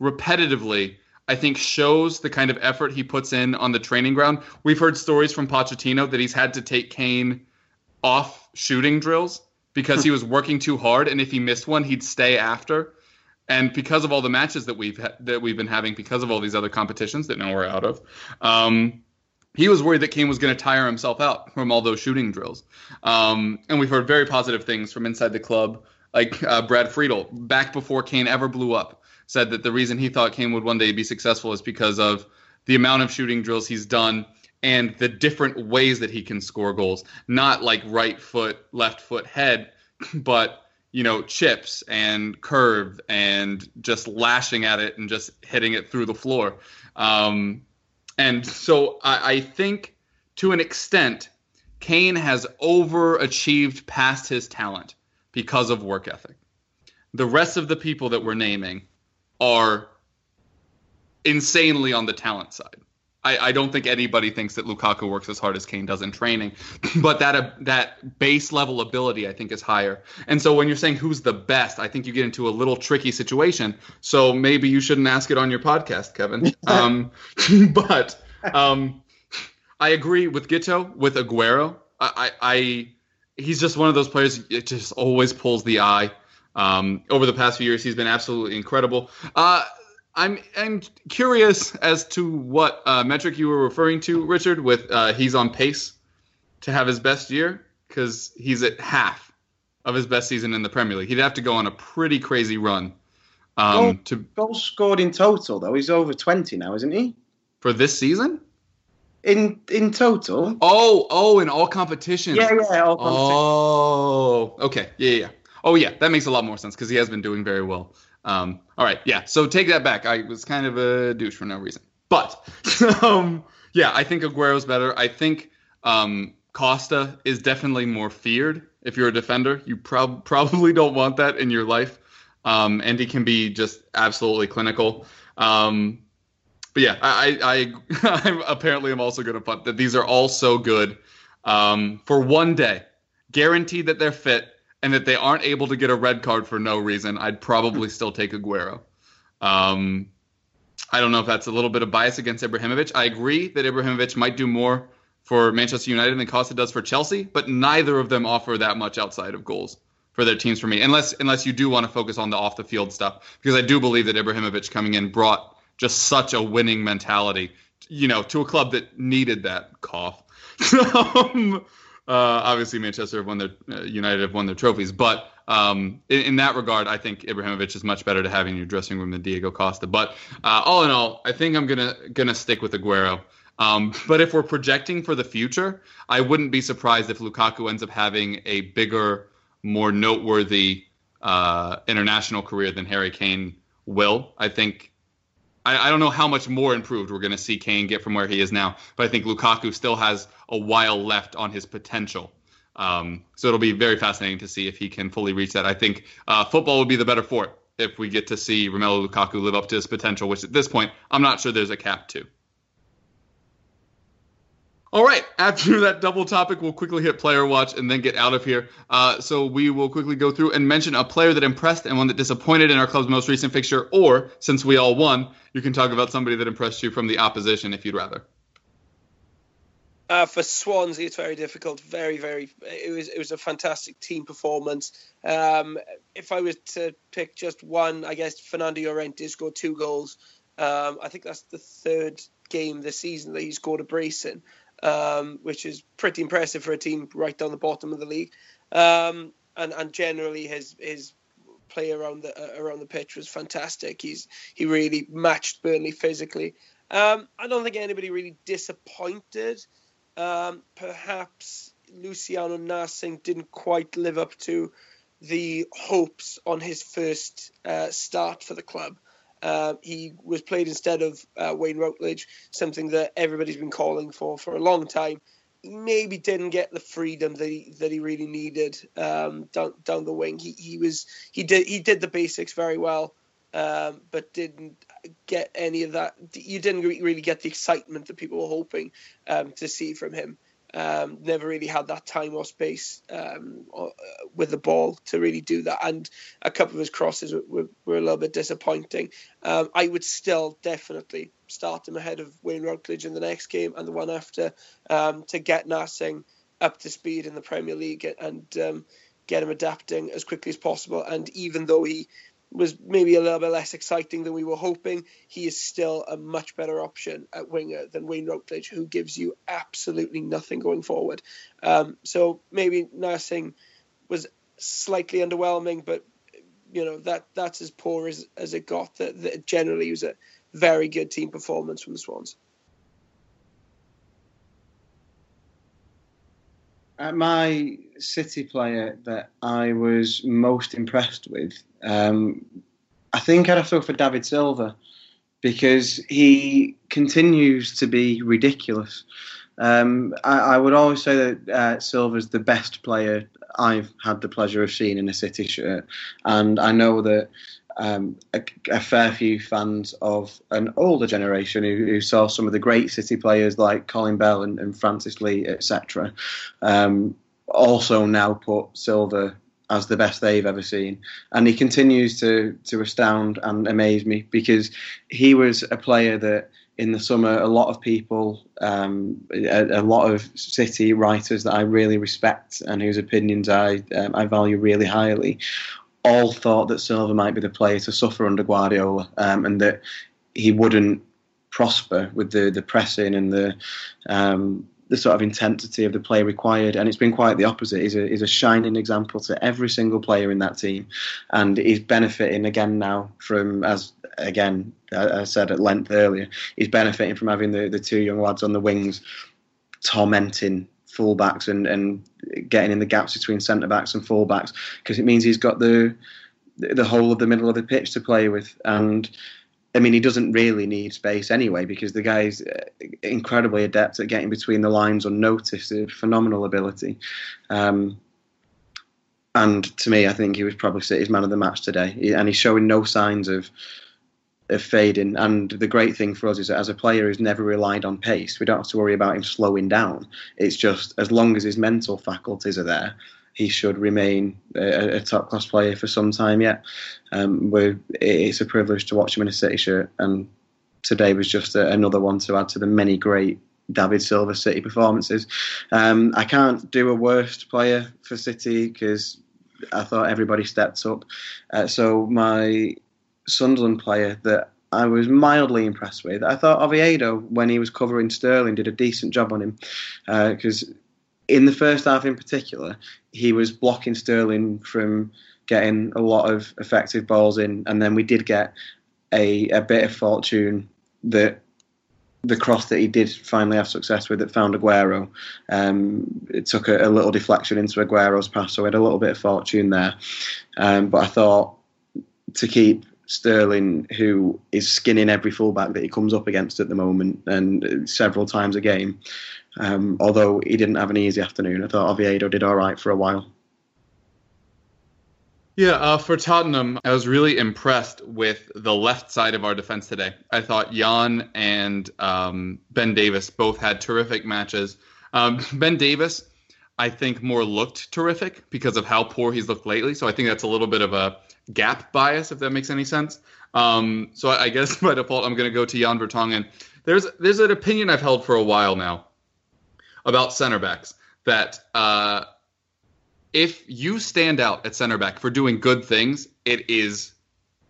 repetitively, I think shows the kind of effort he puts in on the training ground. We've heard stories from Pochettino that he's had to take Kane off shooting drills because he was working too hard, and if he missed one, he'd stay after. And because of all the matches that we've ha- that we've been having, because of all these other competitions that now we're out of, um, he was worried that Kane was going to tire himself out from all those shooting drills. Um, and we've heard very positive things from inside the club, like uh, Brad Friedel, back before Kane ever blew up, said that the reason he thought Kane would one day be successful is because of the amount of shooting drills he's done and the different ways that he can score goals. Not like right foot, left foot, head, but you know, chips and curve and just lashing at it and just hitting it through the floor. Um, and so I, I think to an extent, Kane has overachieved past his talent because of work ethic. The rest of the people that we're naming are insanely on the talent side. I, I don't think anybody thinks that Lukaku works as hard as Kane does in training, but that uh, that base level ability I think is higher. And so when you're saying who's the best, I think you get into a little tricky situation. So maybe you shouldn't ask it on your podcast, Kevin. um, but um, I agree with Guto with Aguero. I, I, I he's just one of those players. It just always pulls the eye. Um, over the past few years, he's been absolutely incredible. Uh, I'm I'm curious as to what uh, metric you were referring to, Richard. With uh, he's on pace to have his best year because he's at half of his best season in the Premier League. He'd have to go on a pretty crazy run um, Goal- to Goals scored in total, though. He's over 20 now, isn't he? for this season. In in total? Oh, oh, in all competitions. Yeah, yeah. All competitions. Oh, okay. Yeah. yeah. Oh, yeah. That makes a lot more sense because he has been doing very well. Um, all right. Yeah. So take that back. I was kind of a douche for no reason. But, um, yeah, I think Aguero's better. I think um, Costa is definitely more feared. If you're a defender, you prob- probably don't want that in your life. Um, and he can be just absolutely clinical. Um, but yeah, I, I, I I'm apparently am also going to punt that these are all so good um, for one day, guaranteed that they're fit and that they aren't able to get a red card for no reason. I'd probably still take Aguero. Um, I don't know if that's a little bit of bias against Ibrahimovic. I agree that Ibrahimovic might do more for Manchester United than Costa does for Chelsea, but neither of them offer that much outside of goals for their teams for me, unless unless you do want to focus on the off the field stuff, because I do believe that Ibrahimovic coming in brought just such a winning mentality, you know, to a club that needed that cough. um, obviously, Manchester have won their uh, United have won their trophies, but um, in, in that regard, I think Ibrahimovic is much better to have in your dressing room than Diego Costa. But uh, all in all, I think I'm gonna gonna stick with Aguero. Um, but if we're projecting for the future, I wouldn't be surprised if Lukaku ends up having a bigger, more noteworthy uh, international career than Harry Kane will. I think I, I don't know how much more improved we're going to see Kane get from where he is now, but I think Lukaku still has a while left on his potential. Um, so it'll be very fascinating to see if he can fully reach that. I think uh, football would be the better for it if we get to see Romelu Lukaku live up to his potential, which at this point I'm not sure there's a cap to. All right, after that double topic, we'll quickly hit player watch and then get out of here. Uh, so we will quickly go through and mention a player that impressed and one that disappointed in our club's most recent fixture, or since we all won, you can talk about somebody that impressed you from the opposition if you'd rather. Uh, for Swansea, it's very difficult. Very, very. It was it was a fantastic team performance. Um, if I was to pick just one, I guess Fernando Llorente scored two goals. Um, I think that's the third game this season that he scored a brace in, um, which is pretty impressive for a team right down the bottom of the league. Um, and and generally his his play around the uh, around the pitch was fantastic. He's he really matched Burnley physically. Um, I don't think anybody really disappointed. Um, perhaps Luciano Narsingh didn't quite live up to the hopes on his first uh, start for the club. Uh, he was played instead of uh, Wayne Routledge, something that everybody's been calling for for a long time. Maybe didn't get the freedom that he that he really needed um, down down the wing. He he was he did he did the basics very well, um, but didn't get any of that. You didn't really get the excitement that people were hoping um, to see from him. Um, never really had that time or space um, or, uh, with the ball to really do that. And a couple of his crosses were, were, were a little bit disappointing. Um, I would still definitely start him ahead of Wayne Routledge in the next game and the one after um, to get Narsingh up to speed in the Premier League and um, get him adapting as quickly as possible. And even though he was maybe a little bit less exciting than we were hoping. He is still a much better option at winger than Wayne Routledge, who gives you absolutely nothing going forward. Um, so maybe Narsingh was slightly underwhelming, but you know that that's as poor as, as it got. That, that generally was a very good team performance from the Swans. Uh, my City player that I was most impressed with, um, I think I'd have to go for David Silva because he continues to be ridiculous. Um, I, I, would always say that uh, Silva's the best player I've had the pleasure of seeing in a City shirt, and I know that um, a, a, fair few fans of an older generation who, who, saw some of the great City players like Colin Bell and, and Francis Lee, etc. Um, also now put Silva as the best they've ever seen, and he continues to to astound and amaze me because he was a player that in the summer, a lot of people, um, a, a, lot of City writers that I really respect and whose opinions I um, I value really highly, all thought that Silva might be the player to suffer under Guardiola, um, and that he wouldn't prosper with the the pressing and the um, the sort of intensity of the play required, and it's been quite the opposite. He's a, he's a shining example to every single player in that team, and he's benefiting again now from, as again I said at length earlier, he's benefiting from having the, the two young lads on the wings tormenting fullbacks and, and getting in the gaps between centre backs and fullbacks because it means he's got the the whole of the middle of the pitch to play with and I mean, he doesn't really need space anyway because the guy's uh, incredibly adept at getting between the lines unnoticed. A phenomenal ability. Um, and to me, I think he was probably City's man of the match today. And he's showing no signs of of fading. And the great thing for us is that as a player who's never relied on pace, we don't have to worry about him slowing down. It's just as long as his mental faculties are there, he should remain a, a top class player for some time yet. Um, it's a privilege to watch him in a City shirt, and today was just a, another one to add to the many great David Silva City performances. Um, I can't do a worst player for City because I thought everybody stepped up. Uh, so my Sunderland player that I was mildly impressed with. I thought Oviedo, when he was covering Sterling, did a decent job on him because uh, in the first half in particular, he was blocking Sterling from getting a lot of effective balls in, and then we did get a, a bit of fortune that the cross that he did finally have success with that found Aguero. Um, it took a, a, little deflection into Aguero's pass, so we had a little bit of fortune there. Um, but I thought to keep Sterling, who is skinning every fullback that he comes up against at the moment, and several times a game, um, although he didn't have an easy afternoon, I thought Oviedo did all right for a while. Yeah, uh, for Tottenham, I was really impressed with the left side of our defense today. I thought Jan and um, Ben Davies both had terrific matches. Um, ben Davies, I think, more looked terrific because of how poor he's looked lately. So I think that's a little bit of a gap bias, if that makes any sense. Um, so I, I, guess by default, I'm going to go to Jan Vertonghen. There's there's an opinion I've held for a while now about center backs that uh, if you stand out at center back for doing good things, it is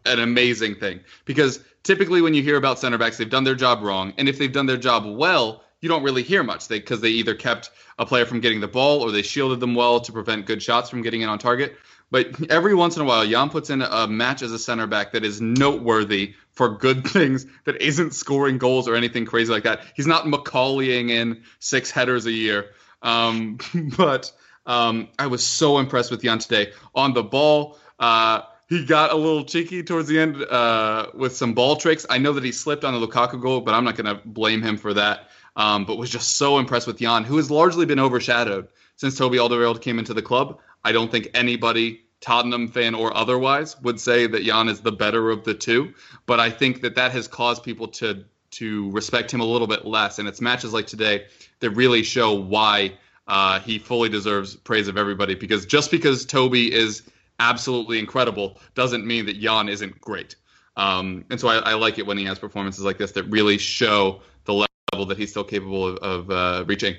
an amazing thing. Because typically when you hear about center backs, they've done their job wrong, and if they've done their job well, you don't really hear much. They because they either kept a player from getting the ball or they shielded them well to prevent good shots from getting in on target. But every once in a while, Jan puts in a match as a center back that is noteworthy for good things that isn't scoring goals or anything crazy like that. He's not Macaulaying in six headers a year. Um, but um, I was so impressed with Jan today. On the ball, uh, he got a little cheeky towards the end uh, with some ball tricks. I know that he slipped on the Lukaku goal, but I'm not going to blame him for that. Um, but was just so impressed with Jan, who has largely been overshadowed since Toby Alderweireld came into the club. I don't think anybody Tottenham fan or otherwise would say that Jan is the better of the two, but I think that that has caused people to to respect him a little bit less, and it's matches like today that really show why uh, he fully deserves praise of everybody. Because just because Toby is absolutely incredible doesn't mean that Jan isn't great. Um, and so I, I, like it when he has performances like this that really show the level that he's still capable of, of uh, reaching.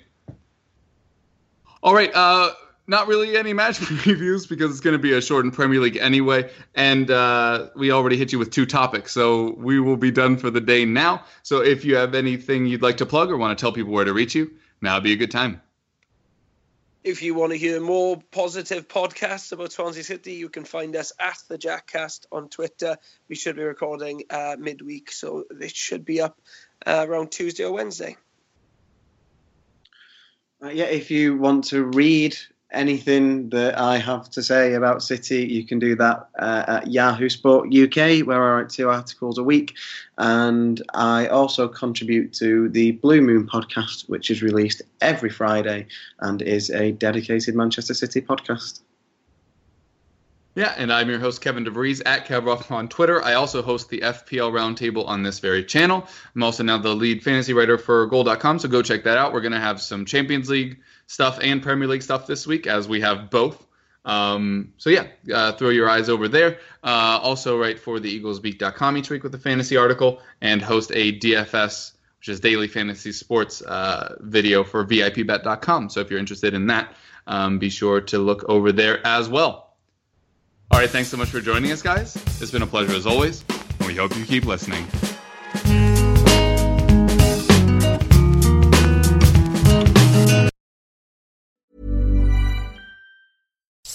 All right, uh, not really any match previews because it's going to be a shortened Premier League anyway. And uh, we already hit you with two topics. So we will be done for the day now. So if you have anything you'd like to plug or want to tell people where to reach you, now would be a good time. If you want to hear more positive podcasts about Swansea City, you can find us at the Jackcast on Twitter. We should be recording uh, midweek, so this should be up uh, around Tuesday or Wednesday. Uh, yeah, if you want to read anything that I have to say about City, you can do that uh, at Yahoo Sport UK, where I write two articles a week. And I also contribute to the Blue Moon podcast, which is released every Friday and is a dedicated Manchester City podcast. Yeah, and I'm your host, Kevin DeVries, at KevRoff on Twitter. I also host the FPL Roundtable on this very channel. I'm also now the lead fantasy writer for Goal.com, so go check that out. We're going to have some Champions League stuff and Premier League stuff this week, as we have both. Um, so yeah, uh, throw your eyes over there. Uh, also write for the EaglesBeat.com each week with a fantasy article and host a DFS, which is daily fantasy sports uh, video for VIPBet.com. So if you're interested in that, um, be sure to look over there as well. All right, thanks so much for joining us, guys. It's been a pleasure as always, and we hope you keep listening.